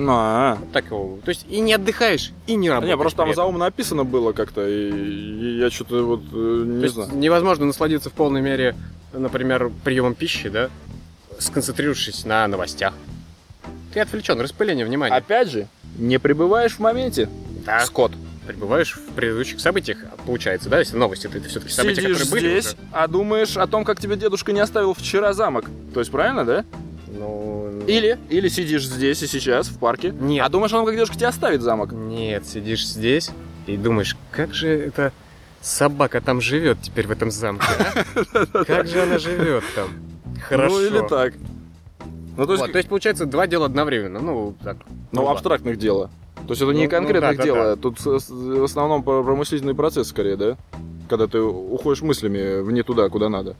А, Так, его- то есть и не отдыхаешь, и не работаешь. не, просто там этом. заумно написано было как-то, и, и я что-то вот э, То не есть знаю. невозможно насладиться в полной мере, например, приемом пищи, да, сконцентрировавшись на новостях. Ты отвлечен, распыление внимания. Опять же, не пребываешь в моменте. Да, Скот. Пребываешь в предыдущих событиях, получается, да, если новости, это, все-таки события, Сидишь которые были здесь, а думаешь о том, как тебе дедушка не оставил вчера замок. То есть правильно, да? уже. Ну, Или, или сидишь здесь и сейчас в парке, Нет. а думаешь о том, как дедушка тебе оставит замок. Нет, сидишь здесь и думаешь, как же эта собака там живет теперь в этом замке, а? (laughs) Как же она живет там? Хорошо. Ну или так. Ну то есть, Вот, то есть, получается, два дела одновременно. Ну, так. ну, ладно. абстрактных дела. То есть это Ну, не ну конкретных да, да, дел, да. а тут в основном про промыслительный процесс скорее, да? Когда ты уходишь мыслями в не туда, куда надо.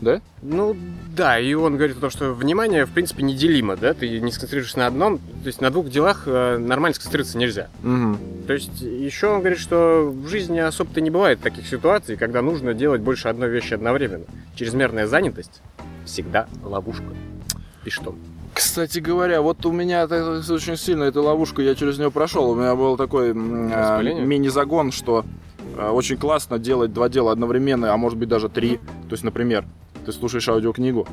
Да? Ну, да, и он говорит о том, что внимание, в принципе, неделимо, да? Ты не сконцентрируешься на одном, то есть на двух делах э, нормально сконцентрироваться нельзя. Угу. То есть еще он говорит, что в жизни особо-то не бывает таких ситуаций, когда нужно делать больше одной вещи одновременно. Чрезмерная занятость всегда ловушка. Пишет он. Кстати говоря, вот у меня это очень сильно эта ловушка, я через нее прошел. У меня был такой Распыление? мини-загон, что а, очень классно делать два дела одновременно, а может быть даже три. То есть, например, ты слушаешь аудиокнигу,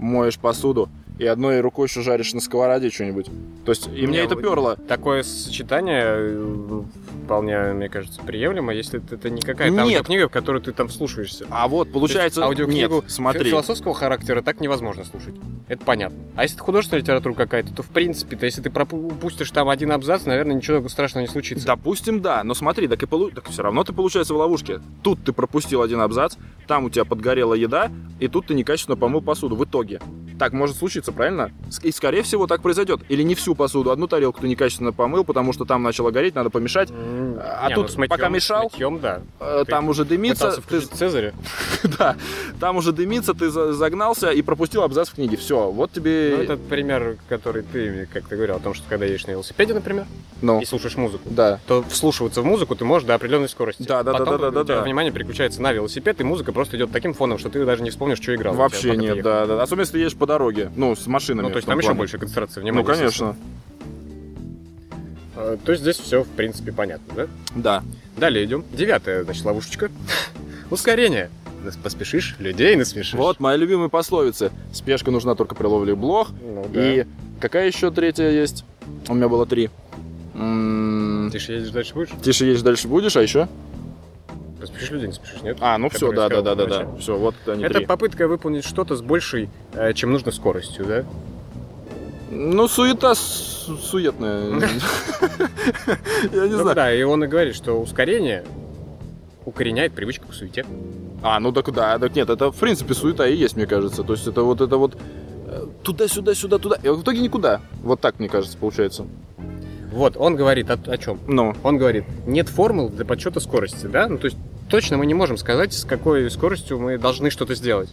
моешь посуду и одной рукой еще жаришь на сковороде что-нибудь. То есть, и мне Не, это перло. Такое сочетание э, вполне, мне кажется, приемлемо, если это не какая-то Нет. аудиокнига, в которую ты там вслушаешься. А вот, получается, То есть аудиокнигу нет, смотри. философского характера так невозможно слушать. Это понятно. А если это художественная литература какая-то, то в принципе, то если ты пропу- упустишь там один абзац, наверное, ничего страшного не случится. Допустим, да, но смотри, так и полу... так все равно ты получается в ловушке. Тут ты пропустил один абзац, там у тебя подгорела еда, и тут ты некачественно помыл посуду в итоге дороге. Так может случиться, правильно? И скорее всего так произойдет. Или не всю посуду, одну тарелку ты некачественно помыл, потому что там начало гореть, надо помешать. А не, тут ну, мытьем- пока мешал, мытьем, да. э, Ты там уже дымится, ты, Цезаря. (laughs) да, там уже дымится, ты за- загнался и пропустил абзац в книге. Все, вот тебе... Ну, это пример, который ты, как-то говорил, о том, что когда едешь на велосипеде, например, Ну, и слушаешь музыку, да. то вслушиваться в музыку ты можешь до определенной скорости. Да, да, да, Потом да, да, у тебя да. внимание переключается на велосипед, и музыка просто идет таким фоном, что ты даже не вспомнишь, что играл. Вообще ты нет, да, да. Особенно если едешь по дороге. Ну, с машинами. Ну, то есть там еще плане. больше концентрации внимания. Ну, конечно. А, То есть здесь все, в принципе, понятно, да? Да. Далее идем. Девятая, значит, ловушечка. (laughs) Ускорение. Поспешишь, людей насмешишь. Вот моя любимая пословица. Спешка нужна только при ловле блох. Ну, да. И какая еще третья есть? У меня было три. М, Тише едешь, дальше будешь? Тише едешь, дальше будешь, а еще? Поспешишь, людей не спешишь, нет? А, ну все, да, да, да, да, да. Все, вот они Это три. попытка выполнить что-то с большей, э, чем нужно скоростью, да? Ну, суета с- суетная. (laughs) Я не Ну знаю. да, и он и говорит, что ускорение укореняет привычку к суете. А, ну так да, так нет, это в принципе суета и есть, мне кажется. То есть это вот это вот э, туда-сюда, сюда, туда. И в итоге никуда. Вот так, мне кажется, получается. Вот, он говорит о, о чем? Ну, Он говорит, нет формул для подсчета скорости, да? Ну, то есть точно мы не можем сказать, с какой скоростью мы должны что-то сделать.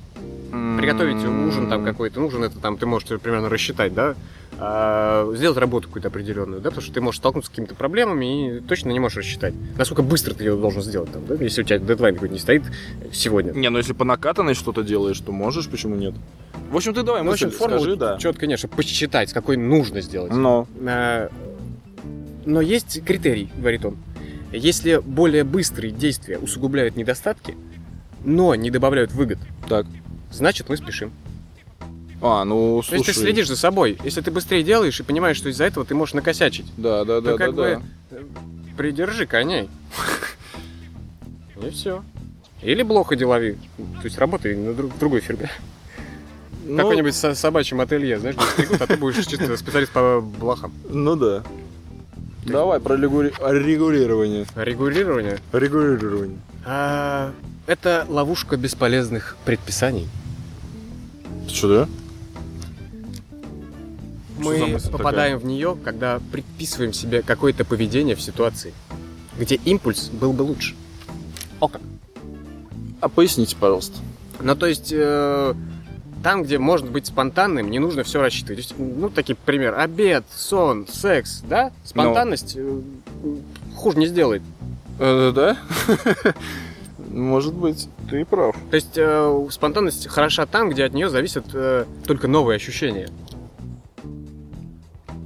Приготовить ужин там какой-то, ну, ужин это там ты можешь примерно рассчитать, да? А, сделать работу какую-то определенную, да? Потому что ты можешь столкнуться с какими-то проблемами и точно не можешь рассчитать. Насколько быстро ты ее должен сделать там, да? Если у тебя дедлайн какой-то не стоит сегодня. Не, ну если по накатанной что-то делаешь, то можешь, почему нет? В общем, ты давай Ну, в общем, формулу скажи, да. четко, конечно, посчитать, с какой нужно сделать. Но. А, Но есть критерий, говорит он. Если более быстрые действия усугубляют недостатки, но не добавляют выгод, Так. значит мы спешим. А, ну, То слушай. есть ты следишь за собой. Если ты быстрее делаешь и понимаешь, что из-за этого ты можешь накосячить, Да, да, да, то как да, бы да. придержи коней. И все. Или блоха делови. То есть работай на друг- другой фирме. Ну, Какой-нибудь со- собачьем ателье, знаешь, где стригут, а ты будешь чисто специалист по блохам. Ну да. Давай про регули- регулирование. Регулирование. Регулирование. А, это ловушка бесполезных предписаний. Что, да? Что за Мы попадаем в нее, когда предписываем себе какое-то поведение в ситуации, где импульс был бы лучше. О как. А поясните, пожалуйста. Ну, то есть, э, там, где может быть спонтанным, не нужно все рассчитывать. Есть, ну, такие пример. Обед, сон, секс, да? Спонтанность э, хуже не сделает. Э, да? (laughs) Может быть, ты прав. То есть, э, спонтанность хороша там, где от нее зависят э, только новые ощущения.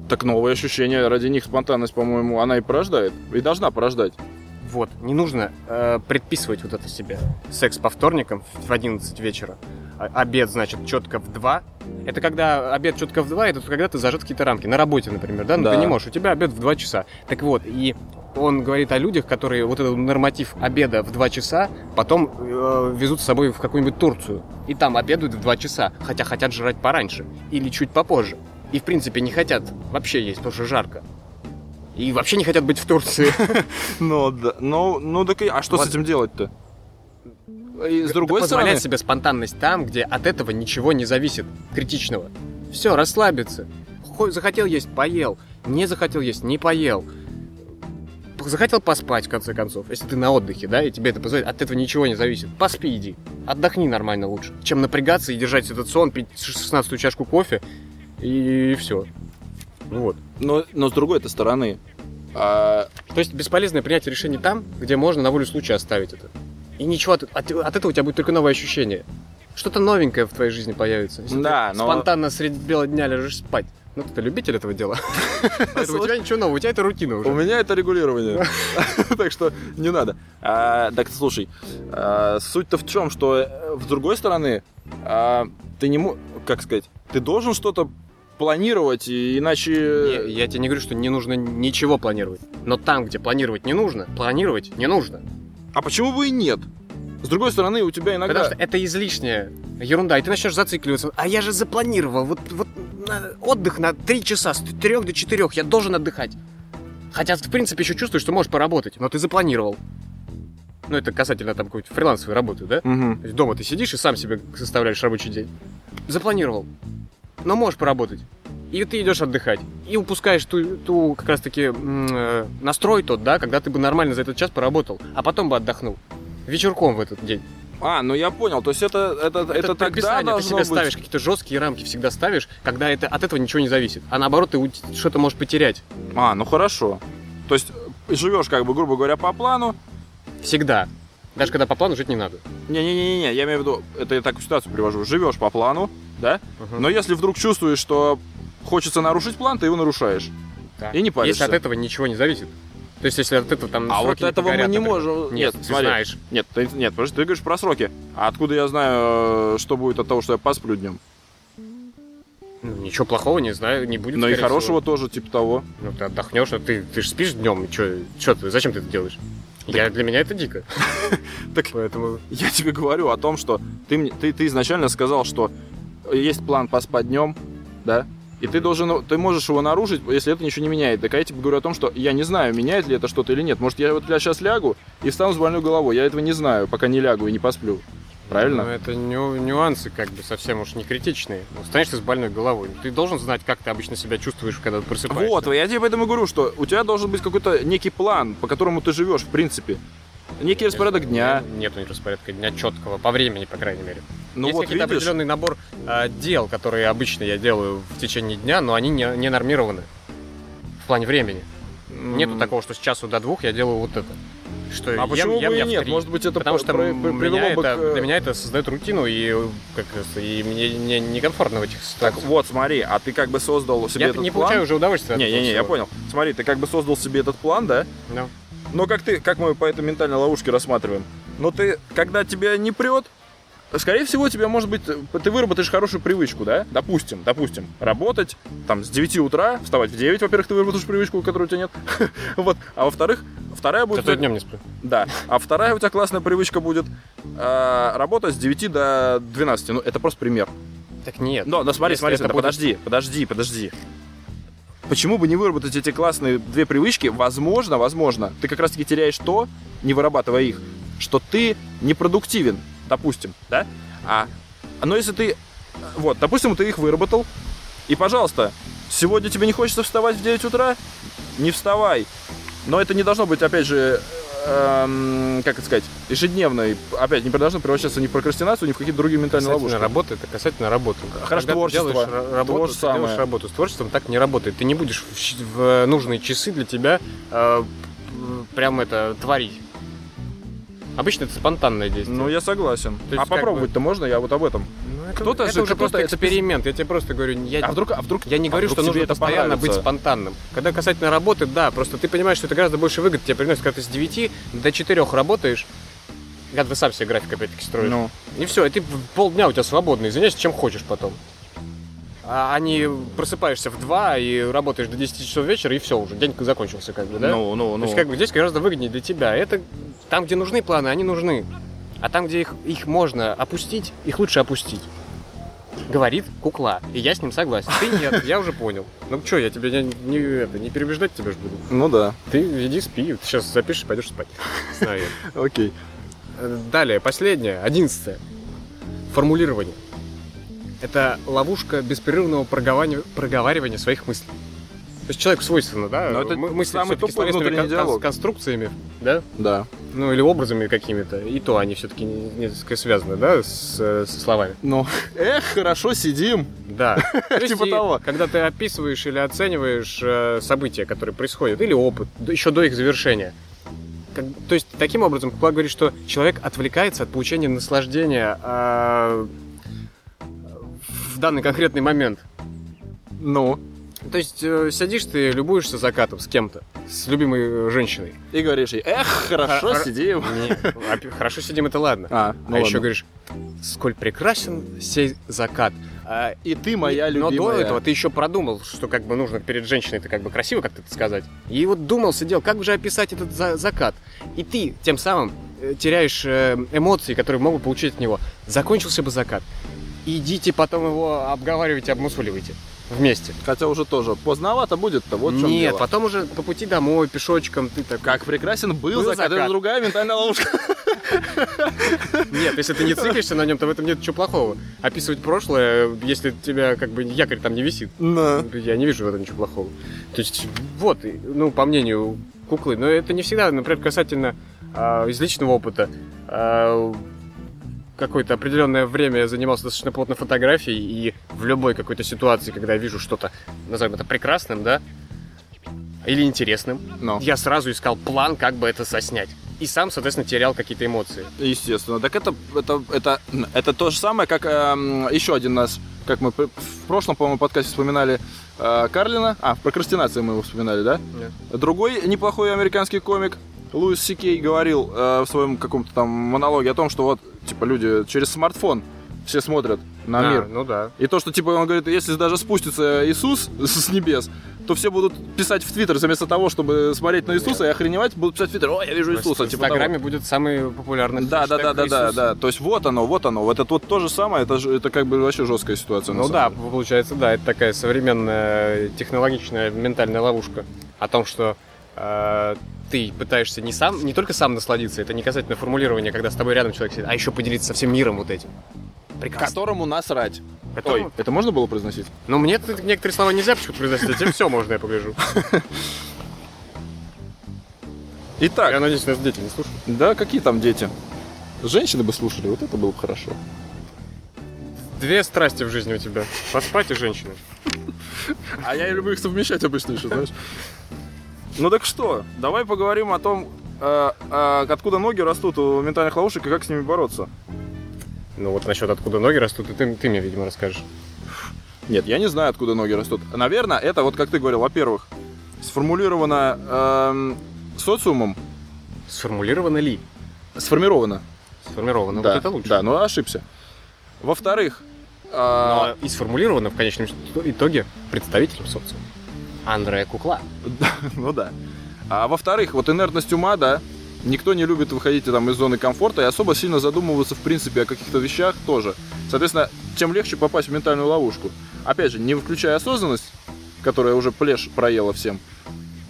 Так новые ощущения, ради них спонтанность, по-моему, она и порождает. И должна порождать. Вот, не нужно э, предписывать вот это себе. Секс по вторникам в 11 вечера. А- обед, значит, четко в 2. Это когда обед четко в 2, это когда ты зажат какие-то рамки. На работе, например, да? Ну, Да. ты не можешь, у тебя обед в 2 часа. Так вот, и он говорит о людях, которые вот этот норматив обеда в 2 часа потом э, везут с собой в какую-нибудь Турцию. И там обедают в 2 часа, хотя хотят жрать пораньше. Или чуть попозже. И, в принципе, не хотят вообще есть, потому что жарко. И вообще не хотят быть в Турции. (laughs) Ну, да. Ну, ну так и... А что с этим делать-то? И с другой стороны... себе спонтанность там, где от этого ничего не зависит критичного. Все, расслабиться. Хо- Захотел есть, поел. Не захотел есть, не поел. Захотел поспать, в конце концов. Если ты на отдыхе, да, и тебе это позволяет, от этого ничего не зависит. Поспи, иди. Отдохни нормально лучше. Чем напрягаться и держать этот сон, пить 16 чашку кофе, и все. Ну вот. Но, но с другой-то стороны... а, То есть бесполезное принятие решений там, где можно на волю случая оставить это. И ничего от, от- от этого у тебя будет только новое ощущение. Что-то новенькое в твоей жизни появится. Если Да, ты но- спонтанно среди бела дня лежишь спать. Ну, ты любитель этого дела. (laughs) Поэтому у тебя ничего нового, у тебя это рутина У уже. меня это регулирование. (laughs) Так что не надо. А, Так, слушай, а, суть-то в чем, что э, с другой стороны, а, ты не мо- как сказать, ты должен что-то планировать, иначе... Не, Я тебе не говорю, что не нужно ничего планировать. Но там, где планировать не нужно, планировать не нужно. А почему бы и нет? С другой стороны, у тебя иногда... Потому что это излишняя ерунда, и ты начнешь зацикливаться. А я же запланировал, вот, вот отдых на 3 часа, с 3 до 4, я должен отдыхать. Хотя, в принципе, еще чувствуешь, что можешь поработать, но ты запланировал. Ну, это касательно там какой-то фрилансовой работы, да? Мгм. То есть дома ты сидишь и сам себе составляешь рабочий день. Запланировал. Но можешь поработать. И ты идешь отдыхать. И упускаешь ту, ту как раз-таки э, настрой тот, да, когда ты бы нормально за этот час поработал, а потом бы отдохнул. Вечерком в этот день. А, ну я понял. То есть это, это, это, Это тогда предписание, ты должно себе быть... ставишь какие-то жесткие рамки, всегда ставишь, когда это, от этого ничего не зависит. А наоборот, ты что-то можешь потерять. А, ну хорошо. То есть живешь, как бы, грубо говоря, по плану. Всегда. Даже когда по плану жить не надо. Не-не-не, я имею в виду, это я такую ситуацию привожу. Живешь по плану, да? Мгм. Но если вдруг чувствуешь, что хочется нарушить план, ты его нарушаешь. Да. и не паришься. Если от этого ничего не зависит. То есть, если от этого там А вот этого погорят, мы не например. можем. Нет, Нет, смотри. знаешь. Нет, ты, нет, подожди, ты говоришь про сроки. А откуда я знаю, э, что будет от того, что я посплю днем? Ну, ничего плохого не знаю, не будет. Но и хорошего всего. тоже, типа того. Ну, ты отдохнешь, а ты, ты же спишь днем, что ты, зачем ты это делаешь? Я, для меня это дико. (laughs) Так- Поэтому... Я тебе говорю о том, что ты, ты, ты изначально сказал, что есть план поспать днем, да? И ты должен, ты можешь его нарушить, если это ничего не меняет. Так а я тебе говорю о том, что я не знаю, меняет ли это что-то или нет. Может, я вот я сейчас лягу и встану с больной головой. Я этого не знаю, пока не лягу и не посплю. Правильно? Ну, это ню- нюансы как бы совсем уж не критичные. Ну, Станешь ты с больной головой. Ты должен знать, как ты обычно себя чувствуешь, когда ты просыпаешься. Вот, я тебе поэтому говорю, что у тебя должен быть какой-то некий план, по которому ты живешь, в принципе. Некий распорядок дня. Нет распорядка дня четкого, по времени, по крайней мере. Ну Есть вот какие-то видишь, определенный набор э, дел, которые обычно я делаю в течение дня, но они не, не нормированы в плане времени. Нету м, такого, что с часу до двух я делаю вот это. Что А ем- почему ем бы я и нет? Может быть, это Потому по- что при- меня бы это- к- для меня это создает рутину, и, как, и мне не- некомфортно в этих Так ситуациях. вот, смотри, а ты как бы создал себе я этот не план. получаю уже удовольствия от этого Не-не-не, я понял. Смотри, ты как бы создал себе этот план, да? Ну. Но как ты, как мы по этой ментальной ловушке рассматриваем? Но ты, когда тебя не прет, скорее всего, тебе, может быть, ты выработаешь хорошую привычку, да? Допустим, допустим, работать там с 9 утра, вставать в 9, во-первых, ты выработаешь привычку, которой у тебя нет. (laughs) вот. А во-вторых, вторая будет... Я днем не сплю. Да. А вторая у тебя классная привычка будет э, работать с 9 до 12. Ну, это просто пример. Так нет. Но, но смотри, Если смотри, это смотри, будет- подожди, подожди, подожди. Почему бы не выработать эти классные две привычки? Возможно, возможно, ты как раз таки теряешь то, не вырабатывая их, что ты непродуктивен, допустим, да? А, но если ты, вот, допустим, ты их выработал, и, пожалуйста, сегодня тебе не хочется вставать в 9 утра, не вставай. Но это не должно быть, опять же, эм, как это сказать, ежедневной, опять, не должно превращаться ни в прокрастинацию, ни в какие-то другие ментальные Касательно ловушки. работы, это касательно работы. Хорошо, Когда творчество. Ты делаешь ра- работу, То же ты самое. делаешь работу. С творчеством так не работает. Ты не будешь в, в нужные часы для тебя э, прям это творить. Обычно это спонтанное действие. Ну, я согласен. То есть а попробовать-то можно? Я вот об этом. Ну, кто-то это же- уже просто эксперимент. Я тебе просто говорю, я, А вдруг, а вдруг я не а говорю, что нужно постоянно быть спонтанным. Когда касательно работы, да, просто ты понимаешь, что это гораздо больше выгод тебе приносит, когда ты с 9 до 4 работаешь, когда ты сам себе график опять-таки строишь. Ну, И все, и ты полдня у тебя свободно, и заняйся чем хочешь потом. А не просыпаешься в 2 и работаешь до 10 часов вечера, и все, уже день закончился, как бы, да? ну, ну, То ну. есть, как бы здесь гораздо выгоднее для тебя. Это там, где нужны планы, они нужны. А там, где их, их можно опустить, их лучше опустить. Говорит кукла. И я с ним согласен. Ты нет, я уже понял. Ну что, я тебя не, не, это, не переубеждать тебя же буду. Ну да, Ты иди спи, ты сейчас запишешь, пойдешь спать. Знаю окей. Э, Далее, последнее, одиннадцатое. Формулирование. Это ловушка беспрерывного проговаривания своих мыслей. То есть человеку свойственно, да? Но это мы- мысли самый тупой внутренний диалог. конструкциями, да? Да. Ну, или образами какими-то. И то они все-таки несколько связаны, да, с, э, со словами. Ну, (laughs) эх, хорошо сидим. Да. (laughs) Типа того. Когда ты описываешь или оцениваешь э, события, которые происходят, или опыт, еще до их завершения. Как- то есть, таким образом, Кукла говорит, что человек отвлекается от получения наслаждения э, в данный конкретный момент. Ну, То есть, э, сидишь ты, любуешься закатом с кем-то, с любимой э, женщиной. и говоришь ей, эх, хорошо Хор- сидим. Не, а, Хорошо сидим, это ладно. А, ну а еще ладно. говоришь, сколь прекрасен сей закат. А, И ты моя Но любимая. до этого ты еще продумал, что как бы нужно перед женщиной-то как бы красиво как-то это сказать. И вот думал, сидел, как же описать этот за- закат. И ты тем самым э, теряешь эмоции, которые могут получить от него. Закончился бы закат. Идите потом его обговаривайте, обмусуливайте вместе. Хотя уже тоже поздновато будет-то, вот Нет, дело. потом уже по пути домой, пешочком, ты так... Как прекрасен был, Был закат. закат. Это другая ментальная ловушка. (laughs) Нет, если ты не циклишься на нем, то в этом нет ничего плохого. Описывать прошлое, если тебя как бы якорь там не висит, Да. Я не вижу в этом ничего плохого. То есть, вот, ну, по мнению куклы, но это не всегда, например, касательно а, из личного опыта. А, какое-то определенное время я занимался достаточно плотно фотографией, и в любой какой-то ситуации, когда я вижу что-то, назовем это прекрасным, да, или интересным, Ну, я сразу искал план, как бы это соснять. И сам, соответственно, терял какие-то эмоции. естественно. Так это, это, это, это то же самое, как эм, еще один наш, как мы в прошлом, по-моему, подкасте вспоминали э, Карлина. А, в прокрастинации мы его вспоминали, да? Другой неплохой американский комик Луис Сикей говорил э, в своем каком-то там монологе о том, что вот, типа, люди через смартфон все смотрят на А, мир. Ну да. И то, что, типа, он говорит, если даже спустится Иисус с небес, то все будут писать в Твиттер вместо того, чтобы смотреть на Иисуса и охреневать, будут писать в Твиттер, о, я вижу Иисуса, в типа того. Инстаграме будет самый популярный Да, да, да, да, да, да. То есть вот оно, вот оно. Вот это вот то же самое, это, же- это как бы вообще жесткая ситуация. Ну да, деле. получается, да, это такая современная технологичная ментальная ловушка о том, что ты пытаешься не сам, не только сам насладиться, это не касательно формулирования, когда с тобой рядом человек сидит, а еще поделиться со всем миром вот этим. Прекрасно. Которому насрать. Которому- Ой, это можно было произносить? Ну мне некоторые слова нельзя почему-то произносить, а тебе все можно, я погляжу. Итак, Я надеюсь, нас дети не слушают. да, какие там дети? Женщины бы слушали, вот это было бы хорошо. Две страсти в жизни у тебя. Поспать и женщины. А я люблю их совмещать обычно еще, знаешь. Ну так что, давай поговорим о том, э, э, откуда ноги растут у ментальных ловушек и как с ними бороться. Ну вот насчет откуда ноги растут, ты, ты мне, видимо, расскажешь. Нет, я не знаю, откуда ноги растут. Наверное, это вот как ты говорил, во-первых, сформулировано эм, социумом, Сформулировано ли? сформировано. Сформировано. да, Вот это лучше. Да, но ошибся. Во-вторых, э, Но и сформулировано в конечном итоге представителем социума. Андрея Кукла. ну да. А во-вторых, вот инертность ума, да, никто не любит выходить там из зоны комфорта и особо сильно задумываться в принципе о каких-то вещах тоже. Соответственно, тем легче попасть в ментальную ловушку. Опять же, не выключая осознанность, которая уже плешь проела всем,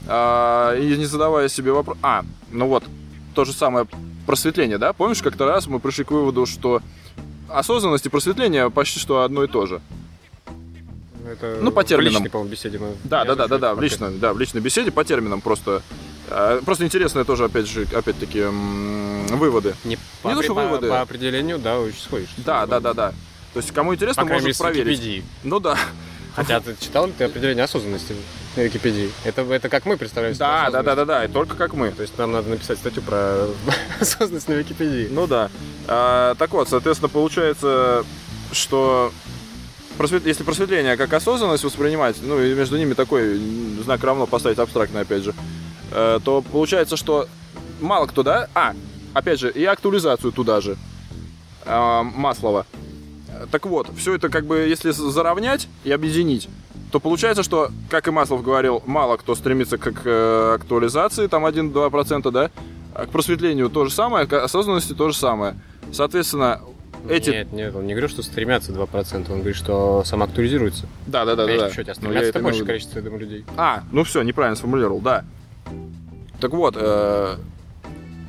а, и не задавая себе вопрос. А, ну вот, то же самое просветление, да? Помнишь, как-то раз мы пришли к выводу, что осознанность и просветление почти что одно и то же. Это Ну, по терминам. В личной, по-моему, беседе мы... Да, да, да, да, да, в личной, да, в личной беседе по терминам просто. э, Просто интересные тоже, опять же, опять-таки, выводы. Не, по, Не то, что по- выводы. по определению, да, очень сходишь. Да, да, да, да. То есть, кому интересно, По может проверить. Википедии. Ну да. Хотя ты читал ли ты определение осознанности на Википедии? Это, это как мы представляем себе Да, да, да, да, да, и только как мы. То есть нам надо написать статью про (laughs) осознанность на Википедии. Ну да. А, так вот, соответственно, получается, что просвет- если просветление как осознанность воспринимать, ну и между ними такой знак равно поставить абстрактно, опять же, э, то получается, что мало кто, да? А, опять же, и актуализацию туда же. А, Маслова. Так вот, все это как бы, если заровнять и объединить, то получается, что, как и Маслов говорил, мало кто стремится к, к, э, актуализации, там 1-2%, да, а к просветлению то же самое, к осознанности то же самое. Соответственно, эти... Нет, нет, он не говорит, что стремятся 2%, он говорит, что самоактуализируется. Да, да, да, В да. да. счете, а Ну, стремятся в большее количество, я думаю, людей. А, ну все, неправильно сформулировал, да. Так вот, э,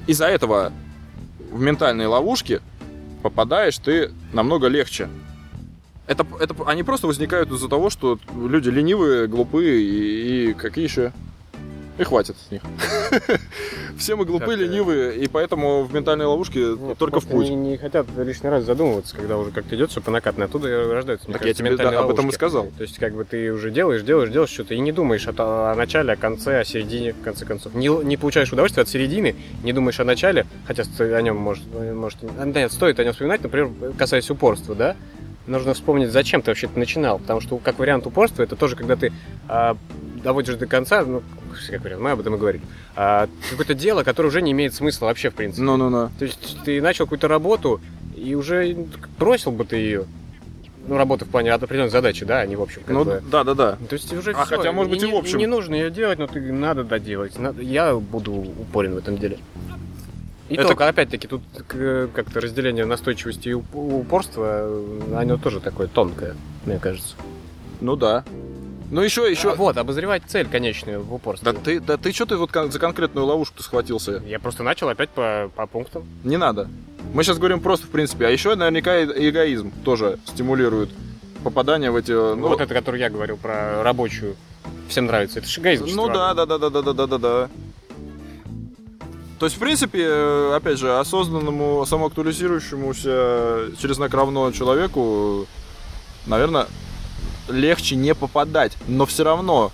из-за этого в ментальные ловушки попадаешь ты намного легче. Это, это они просто возникают из-за того, что люди ленивые, глупые и, и какие еще. И хватит с них. (laughs) Все мы глупые, ленивые, и поэтому в ментальной ловушке только в путь. Не, не хотят лишний раз задумываться, когда уже как-то идет все по накатной. Оттуда и рождаются, Так я тебе об этом и сказал. То есть, как бы ты уже делаешь, делаешь, делаешь что-то и не думаешь о, начале, о конце, о середине, в конце концов. Не, получаешь удовольствие от середины, не думаешь о начале, хотя о нем может, может... а, Нет, стоит о нем вспоминать, например, касаясь упорства, да? Нужно вспомнить, зачем ты вообще начинал. Потому что, как вариант упорства, это тоже, когда ты а, доводишь до конца, ну, как вариант, мы об этом и говорили, а, какое-то дело, которое уже не имеет смысла вообще, в принципе. Ну-ну-ну. То есть ты начал какую-то работу, и уже бросил бы ты ее. Ну, работа в плане определенной задачи, да, а не в общем, Ну, бы. да-да-да. То есть уже А всё, хотя, может быть, и не, в общем. Не нужно ее делать, но ты надо доделать. Надо, я буду упорен в этом деле. И Это- только, опять-таки, тут как-то разделение настойчивости и уп- упорства, э, оно тоже такое тонкое, мне кажется. Ну да. Ну еще, еще. А вот, обозревать цель конечную в упорстве. Да ты, да ты что ты вот за конкретную ловушку схватился? Я просто начал опять по, по пунктам. Не надо. Мы сейчас говорим просто в принципе. А еще наверняка эгоизм тоже стимулирует попадание в эти. Ну, вот это, который я говорил про рабочую. Всем нравится. Это же эгоизм. ну да, да, да, да, да, да, да, да, да. То есть, в принципе, э, опять же, осознанному, самоактуализирующемуся через знак равно человеку, наверное, легче не попадать. Но все равно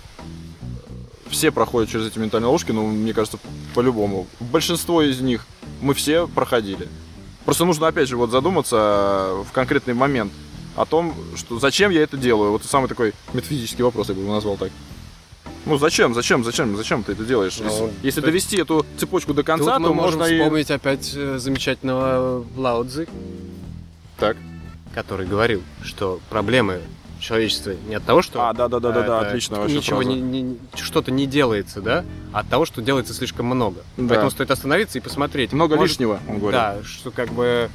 все проходят через эти ментальные ловушки, ну, мне кажется, по-любому. Большинство из них мы все проходили. Просто нужно, опять же, вот задуматься в конкретный момент о том, что зачем я это делаю. Вот самый такой метафизический вопрос, я бы его назвал так. Ну зачем, зачем, зачем, зачем ты это делаешь? Ну, если если то довести эту цепочку до конца, Тут мы то можем можно и... вспомнить опять э, замечательного Лао Цзы, Так. который говорил, что проблемы человечества не от того, что А, да, да, отлично ничего не, не- что-то не делается, да, а от того, что делается слишком много. Да. Поэтому стоит остановиться и посмотреть. Много Может, лишнего, он говорит. Да, что как бы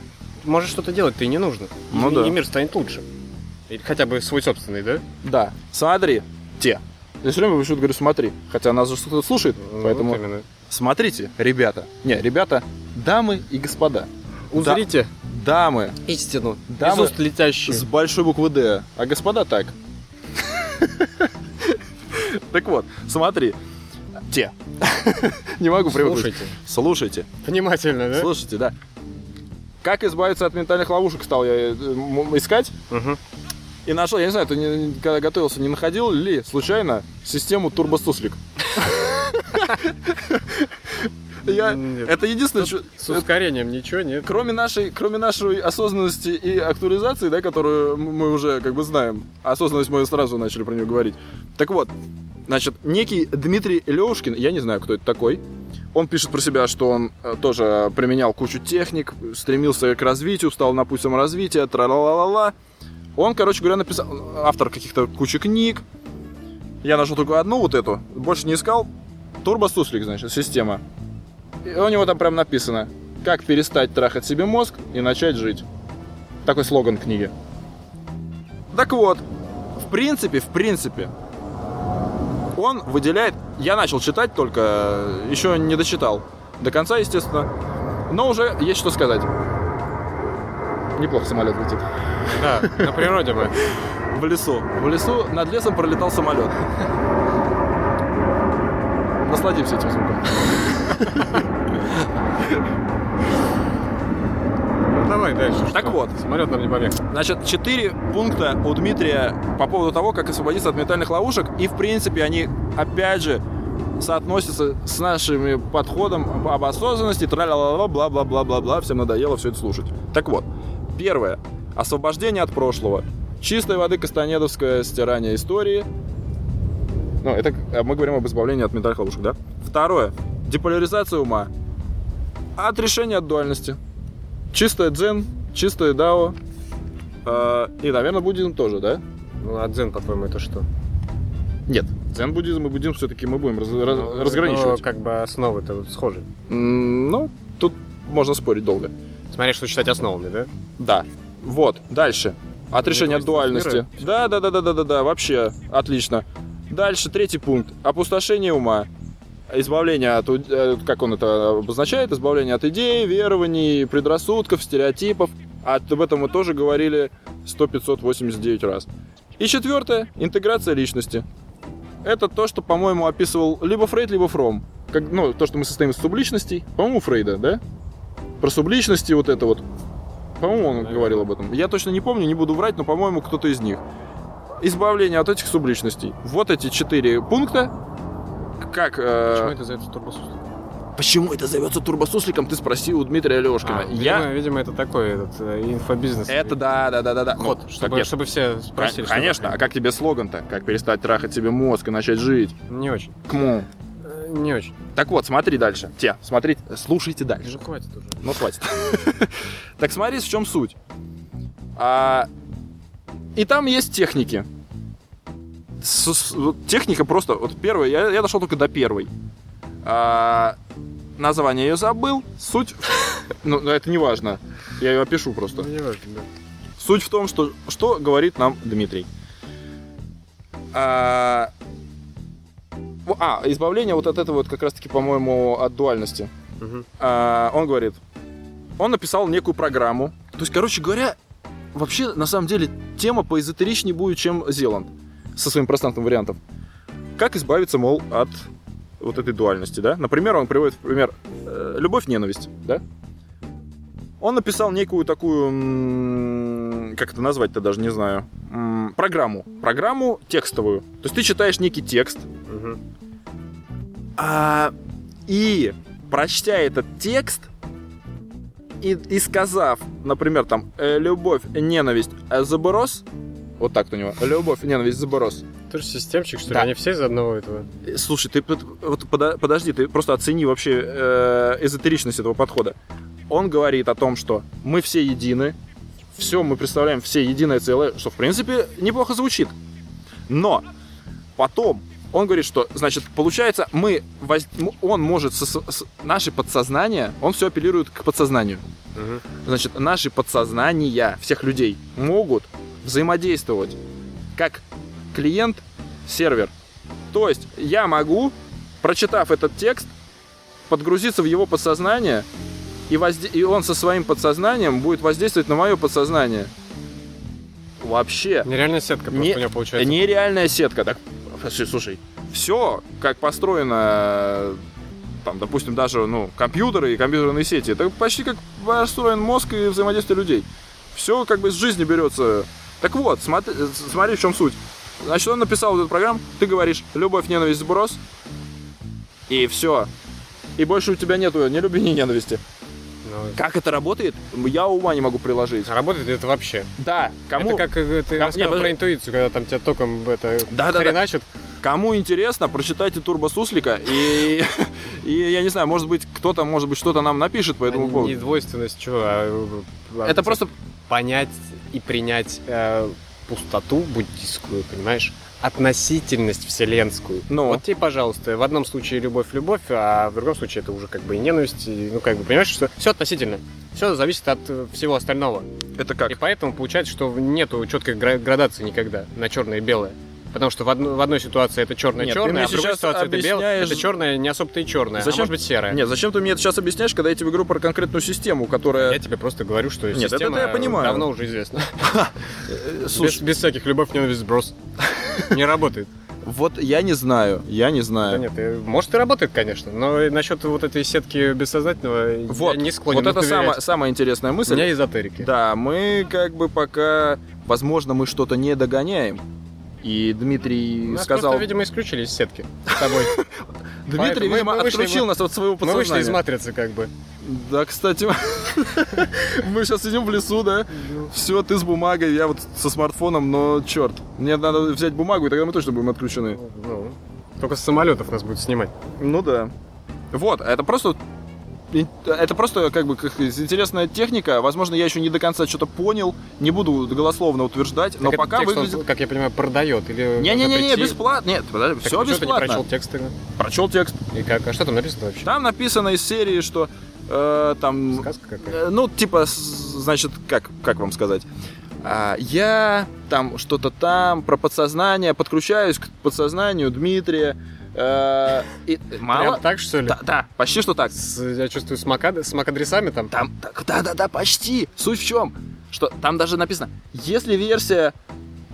может что-то делать-то и не нужно. И- Ну и, да. мир станет лучше. Или хотя бы свой собственный, да? Да. Смотри, те. Я все время почему-то говорю смотри, хотя нас же кто-то слушает, Ну, поэтому вот именно. смотрите, ребята. Не, ребята, дамы и господа. Узрите Дамы истину Дамы из уст летящие. с большой буквы Д, а господа так. Так вот, смотри. Те. Не могу привыкнуть. Слушайте Слушайте. внимательно, да? Слушайте, да. Как избавиться от ментальных ловушек стал я э, искать. И нашел, я не знаю, ты не- когда готовился, не находил ли случайно систему турбостуслик? (laughs) (laughs) Я, это единственное, что- С ускорением ничего нет. кроме нашей, кроме нашей осознанности и актуализации, да, которую мы уже как бы знаем, осознанность мы сразу начали про нее говорить. Так вот, значит, некий Дмитрий Левушкин, я не знаю, кто это такой, он пишет про себя, что он э, тоже применял кучу техник, стремился к развитию, стал на путь саморазвития, тра-ла-ла-ла-ла. Он, короче говоря, написал, автор каких-то кучи книг. Я нашел только одну вот эту, больше не искал. Турбостуслик, значит, система. У него там прям написано, как перестать трахать себе мозг и начать жить. Такой слоган книги. Так вот, в принципе, в принципе, он выделяет... Я начал читать только, еще не дочитал. До конца, естественно. Но уже есть что сказать. Неплохо самолет летит. Да, на природе мы. (laughs) В лесу. В лесу над лесом пролетал самолет. Насладимся этим звуком. Ну давай дальше. Так что? вот. Самолет нам не помеха. Значит, четыре пункта у Дмитрия по поводу того, как освободиться от ментальных ловушек. И, в принципе, они, опять же, соотносятся с нашим подходом об осознанности, тра-ла-ла-ла, бла-бла-бла-бла-бла. Всем надоело все это слушать. Так вот, первое. Освобождение от прошлого. Чистой воды Кастанедовское стирание истории. Ну, это э, мы говорим об избавлении от ментальных ловушек, да? Второе. Деполяризация ума. Отрешение от дуальности. Чистая дзен, чистая дао. Э, и, наверное, буддизм тоже, да? Ну, а дзен, по-твоему, это что? Нет. Дзен-буддизм и буддизм все-таки мы будем раз- раз- Ну, разграничивать. ну, как бы основы-то вот схожи. Ну, тут можно спорить долго. Смотри, что считать основами, да? Да. Вот, дальше. Отрешение от Недвойственность дуальности. Да, да, да, да, да, да, да, вообще отлично. Дальше третий пункт. Опустошение ума. Избавление от, э, как он это обозначает, избавление от идей, верований, предрассудков, стереотипов. Об этом мы тоже говорили 100-589 раз. И четвертое, интеграция личности. Это то, что, по-моему, описывал либо Фрейд, либо Фром. Как, ну, то, что мы состоим из субличностей. По-моему, Фрейда, да? Про субличности вот это вот. По-моему, он говорил об этом. Я точно не помню, не буду врать, но, по-моему, кто-то из них. Избавление от этих субличностей. Вот эти четыре пункта. Как... э, Почему это зовется турбосуслик? почему это зовется турбосусликом, ты спроси у Дмитрия Лешкина. А, Я... видимо, видимо, это такой этот э, инфобизнес. Это да, да, да, да, да. Ну, чтобы, так я- чтобы все спросили. Конечно, а как тебе слоган-то? Как перестать трахать себе мозг и начать жить? Не очень. Кому? Э, Не очень. Так вот, смотри дальше. Те, смотрите, слушайте дальше. Уже хватит уже. Ну, хватит. (laughs) Так смотри, в чем суть. А, И там есть техники. С- с- вот Техника просто... Вот первая, я, я дошел только до первой. А, Название ее забыл. Суть... (laughs) Ну, ну, это не важно. Я ее опишу просто. Ну, не важно, да. Суть в том, что, что говорит нам Дмитрий. А, а, избавление вот от этого вот как раз-таки, по-моему, от дуальности. Мгм. А, он говорит, он написал некую программу. То есть, короче говоря, вообще, на самом деле, тема поэзотеричнее будет, чем Зеланд со своим пространством вариантов. Как избавиться, мол, от вот этой дуальности, да? Например, он приводит в пример э, любовь-ненависть, да? Он написал некую такую, как это назвать-то даже не знаю, программу. Программу текстовую. То есть ты читаешь некий текст, Мгм. а, и прочтя этот текст и, и сказав, например, там э, любовь, ненависть, э, заборос, вот так у него, любовь, ненависть, заборос. Ты же системщик, что ли? Да. Они все из одного этого. Э, Слушай, ты вот подо- подожди, ты просто оцени вообще э, эзотеричность этого подхода. Он говорит о том, что мы все едины, все мы представляем все единое целое, что в принципе неплохо звучит. Но потом он говорит, что, значит, получается, мы, воз- он может, со, с- наше подсознание, он все апеллирует к подсознанию. Мгм. Значит, наши подсознания всех людей могут взаимодействовать как клиент-сервер. То есть я могу, прочитав этот текст, подгрузиться в его подсознание, и, возде- и он со своим подсознанием будет воздействовать на мое подсознание. Вообще. Нереальная сетка Не- у него получается. Нереальная сетка. Так, слушай, слушай, все, как построено, там, допустим, даже, ну, компьютеры и компьютерные сети, это почти как построен мозг и взаимодействие людей. Все как бы из жизни берется. Так вот, смотри, смотри в чем суть. Значит, он написал вот эту программу, ты говоришь любовь, ненависть, сброс, и все. И больше у тебя нету ни любви, ни ненависти. Как это работает, я ума не могу приложить. Работает это вообще. Да, кому... Это как э, ты Кому- рассказал не, про интуицию, когда там тебя током это Да-да-да. хреначит. Кому интересно, прочитайте Турбо Суслика и, (laughs) и я не знаю, может быть, кто-то, может быть, что-то нам напишет по этому А поводу. Не двойственность, чего, а, а, Это просто понять и принять э, пустоту буддийскую, понимаешь? Относительность вселенскую. Ну. Вот тебе, пожалуйста, в одном случае любовь, любовь, а в другом случае это уже как бы и ненависть. и, ну, как бы, понимаешь, что все относительно. Все зависит от э, всего остального. это как? И поэтому получается, что нету четкой гра- градации никогда на черное и белое. Потому что в, одно- в одной ситуации это Нет, черное-черное, мне а в другой ситуации это белое. объясняешь- Это черное не особо-то и черное, Зачем- а может быть серое. Нет, зачем ты мне это сейчас объясняешь, когда я тебе говорю про конкретную систему, которая... Я тебе просто говорю, что Нет, это система я понимаю. давно уже известна. (laughs) Э, Без, Слушай, без всяких любовь, ненависть, сброс. Не работает. вот я не знаю, я не Да знаю. нет, э, может и работает, конечно, но насчет вот этой сетки бессознательного Вот, я не склонен вот это самая, самая интересная У мысль. меня эзотерики. Да, мы как бы пока, возможно, мы что-то не догоняем. И Дмитрий Нас сказал... просто, видимо, исключили из сетки с тобой. (laughs) Дмитрий, видимо, отключил нас от своего Мы вышли из подсознания. матрицы, как бы. Да, кстати, мы сейчас сидим в лесу, да? Все, ты с бумагой, я вот со смартфоном, но черт, мне надо взять бумагу, и тогда мы точно будем отключены. Ну, только с самолетов нас будут снимать. Ну да. Вот, это просто это просто как бы как интересная техника. Возможно, я еще не до конца что-то понял, не буду голословно утверждать, но Так пока этот текст, он, выглядит. как я понимаю, продает или Не-не-не, запретили? бесплатно. Нет, подожди, Так все что, ты не бесплатно. прочел текст тогда? Прочел текст. И как? А что там написано вообще? Там написано из серии, что э, там Сказка какая? Э, Ну, типа, значит, как, как вам сказать? А, я там что-то там про подсознание, подключаюсь к подсознанию Дмитрия. э, и мало. Прям так, что ли? Да, да, почти что так. С- я чувствую с, макад... с макадресами там. Там, так, да, да, да, почти. Суть в чем? Что там даже написано, если версия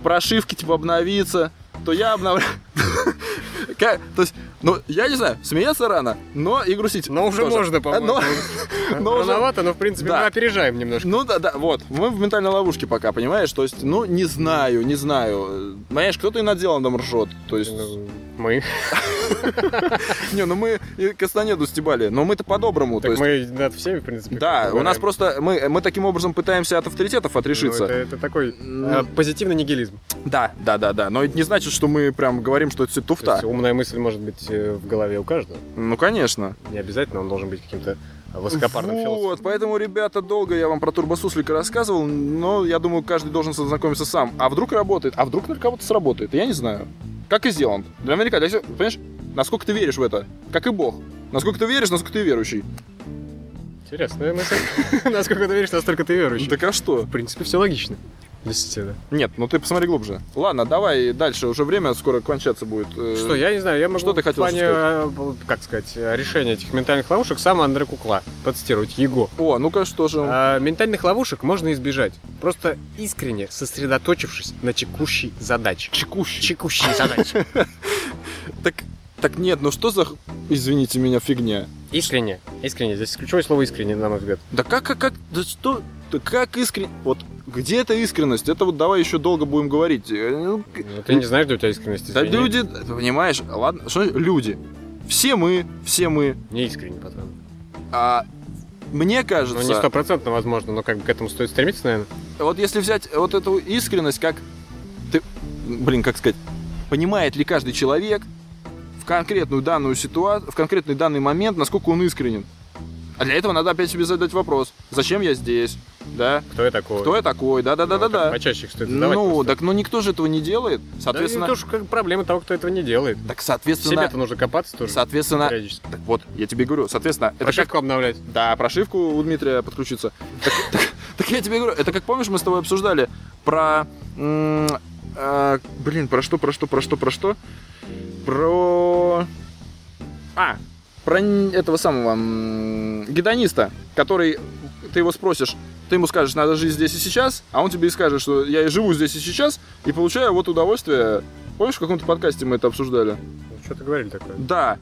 прошивки типа обновится, то я обновляю. (laughs) То есть, ну, я не знаю, смеяться рано, но и грустить. Но уже тоже. можно, по-моему. Но- (laughs) Рановато, но в принципе Да. мы опережаем немножко. Ну да, да, вот. Мы в ментальной ловушке пока, понимаешь? То есть, ну, не знаю, не знаю. Понимаешь, кто-то и над делом там ржет. То есть, Ну, Мы. (laughs) не, ну мы и Кастанеду стебали, но мы-то по-доброму. То Так есть, мы над всеми, в принципе. да, у нас просто, мы, мы таким образом пытаемся от авторитетов Ну, отрешиться. это, это такой Ну. э, позитивный нигилизм. Да, да, да, да. Но это не значит, что мы прям говорим, что это все туфта. умная мысль может быть э, в голове у каждого. Ну, конечно. Не обязательно он должен быть каким-то высокопарным Вот, философом. поэтому, ребята, долго я вам про турбосуслика рассказывал, но я думаю, каждый должен ознакомиться сам. А вдруг работает? А вдруг на кого-то сработает? Я не знаю. Как и сделан. Для для всех- понимаешь, насколько ты веришь в это, как и Бог. Насколько ты веришь, насколько ты верующий. Интересная мысль. (laughs) Насколько ты веришь, настолько ты верующий. Так а что? В принципе, все логично. Действительно. Нет, ну ты посмотри глубже. Ладно, давай дальше, уже время скоро кончаться будет. Э, Что, я не знаю, я могу что ты в хотел плане, э, как сказать, э, решения этих ментальных ловушек сам Андре Кукла процитировать его. О, ну-ка, что же? А, ментальных ловушек можно избежать, просто искренне сосредоточившись на текущей задаче. Чекущий. Текущей задаче. (laughs) Так, так нет, ну что за, извините меня, фигня? Искренне. Искренне. Здесь ключевое слово искренне, на мой взгляд. Да как, как, как, да что, да как искренне, вот где эта искренность? Это вот давай еще долго будем говорить. Э, ну, Ну, ты не знаешь, где у тебя искренность. Да извини. люди, ты понимаешь, ладно, что люди? Все мы, все мы. Не искренне, потом. А мне Ну, кажется, не стопроцентно возможно, но как бы к этому стоит стремиться, наверное. вот если взять вот эту искренность, как ты, блин, как сказать, понимает ли каждый человек в конкретную данную ситуацию, в конкретный данный момент, насколько он искренен? А для этого надо опять себе задать вопрос: зачем я здесь? Да? Кто я такой? Кто я такой? Да, да, да, да, Ну, да. Почаще стоит задавать Ну, просто. так, ну никто же этого не делает. Соответственно, Да, это тоже как проблема того, кто этого не делает. так, соответственно, себе-то нужно копаться тоже. соответствно, периодически. так вот, я тебе говорю, соответственно, это как Прошивку обновлять. Да, прошивку у Дмитрия подключиться. Так, (laughs) так- так я тебе говорю, это как помнишь, мы с тобой обсуждали про... а, блин, про что, про что, про что, про что? Про... А, про этого самого гедониста, который... Ты его спросишь, ты ему скажешь, надо жить здесь и сейчас, а он тебе и скажет, что я и живу здесь и сейчас, и получаю вот удовольствие. Помнишь, в каком-то подкасте мы это обсуждали? Что-то говорили такое. Да.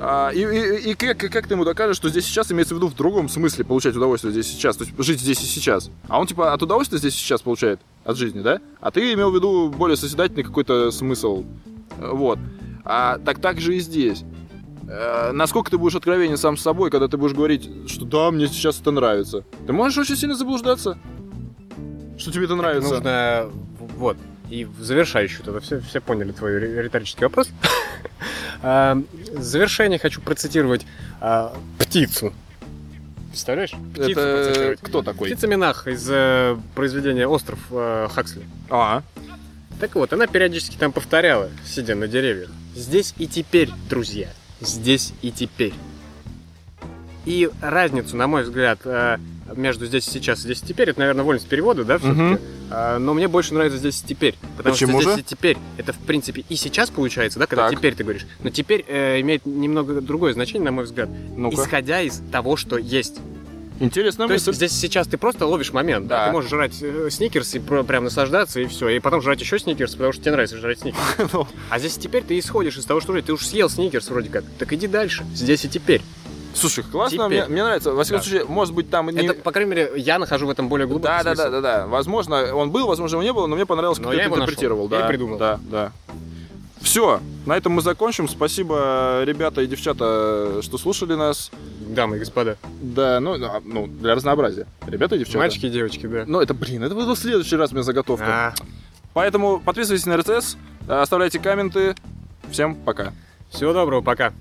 А, и и, и как, как ты ему докажешь, что здесь сейчас имеется в виду в другом смысле получать удовольствие здесь сейчас, то есть жить здесь и сейчас. А он типа от удовольствия здесь и сейчас получает, от жизни, да? А ты имел в виду более созидательный какой-то смысл. Вот. А так так же и здесь. Э, Насколько ты будешь откровенен сам с собой, когда ты будешь говорить, что да, мне сейчас это нравится. Ты можешь очень сильно заблуждаться, что тебе это нравится. Нужно... Вот. И в завершающую тогда все, все поняли твой ри- риторический вопрос. А, (laughs) В завершение хочу процитировать а, птицу. Представляешь? Птицу Это кто такой? Птица Минах из э, произведения «Остров» э, Хаксли. А, Так вот, она периодически там повторяла, сидя на деревьях. Здесь и теперь, друзья. Здесь и теперь. И разницу, на мой взгляд, э, между здесь и сейчас и здесь и теперь, это, наверное, вольность перевода, да, все-таки. Мгм. А, Но мне больше нравится здесь теперь. Потому Почему что здесь же? и теперь. Это, в принципе, и сейчас получается, да, когда Так. теперь ты говоришь. Но теперь э, имеет немного другое значение, на мой взгляд. Ну-ка. Исходя из того, что есть. Интересная То есть здесь сейчас ты просто ловишь момент. Да. Да. Ты можешь жрать э, сникерс и прям наслаждаться, и все. И потом жрать еще сникерс, потому что тебе нравится жрать сникерс. (laughs) Ну, А здесь теперь ты исходишь из того, что уже ты уж съел сникерс вроде как. Так иди дальше. Здесь и теперь. Слушай, классно, Теперь. мне, мне нравится. Во всяком Да. случае, может быть, там не... Это, по крайней мере, я нахожу в этом более глубокий Да, да, смысл. да, да, да. Возможно, он был, возможно, его не было, но мне понравилось, как Но ты я это его нашел. интерпретировал. Я Да, придумал. Да, да. Все, на этом мы закончим. Спасибо, ребята и девчата, что слушали нас. Дамы и господа. Да, ну, а, ну для разнообразия. Ребята и девчата. Мальчики и девочки, да. Ну, это, блин, это будет в следующий раз у меня заготовка. А, Поэтому подписывайтесь на РЦС, оставляйте комменты. Всем пока. всего доброго, пока.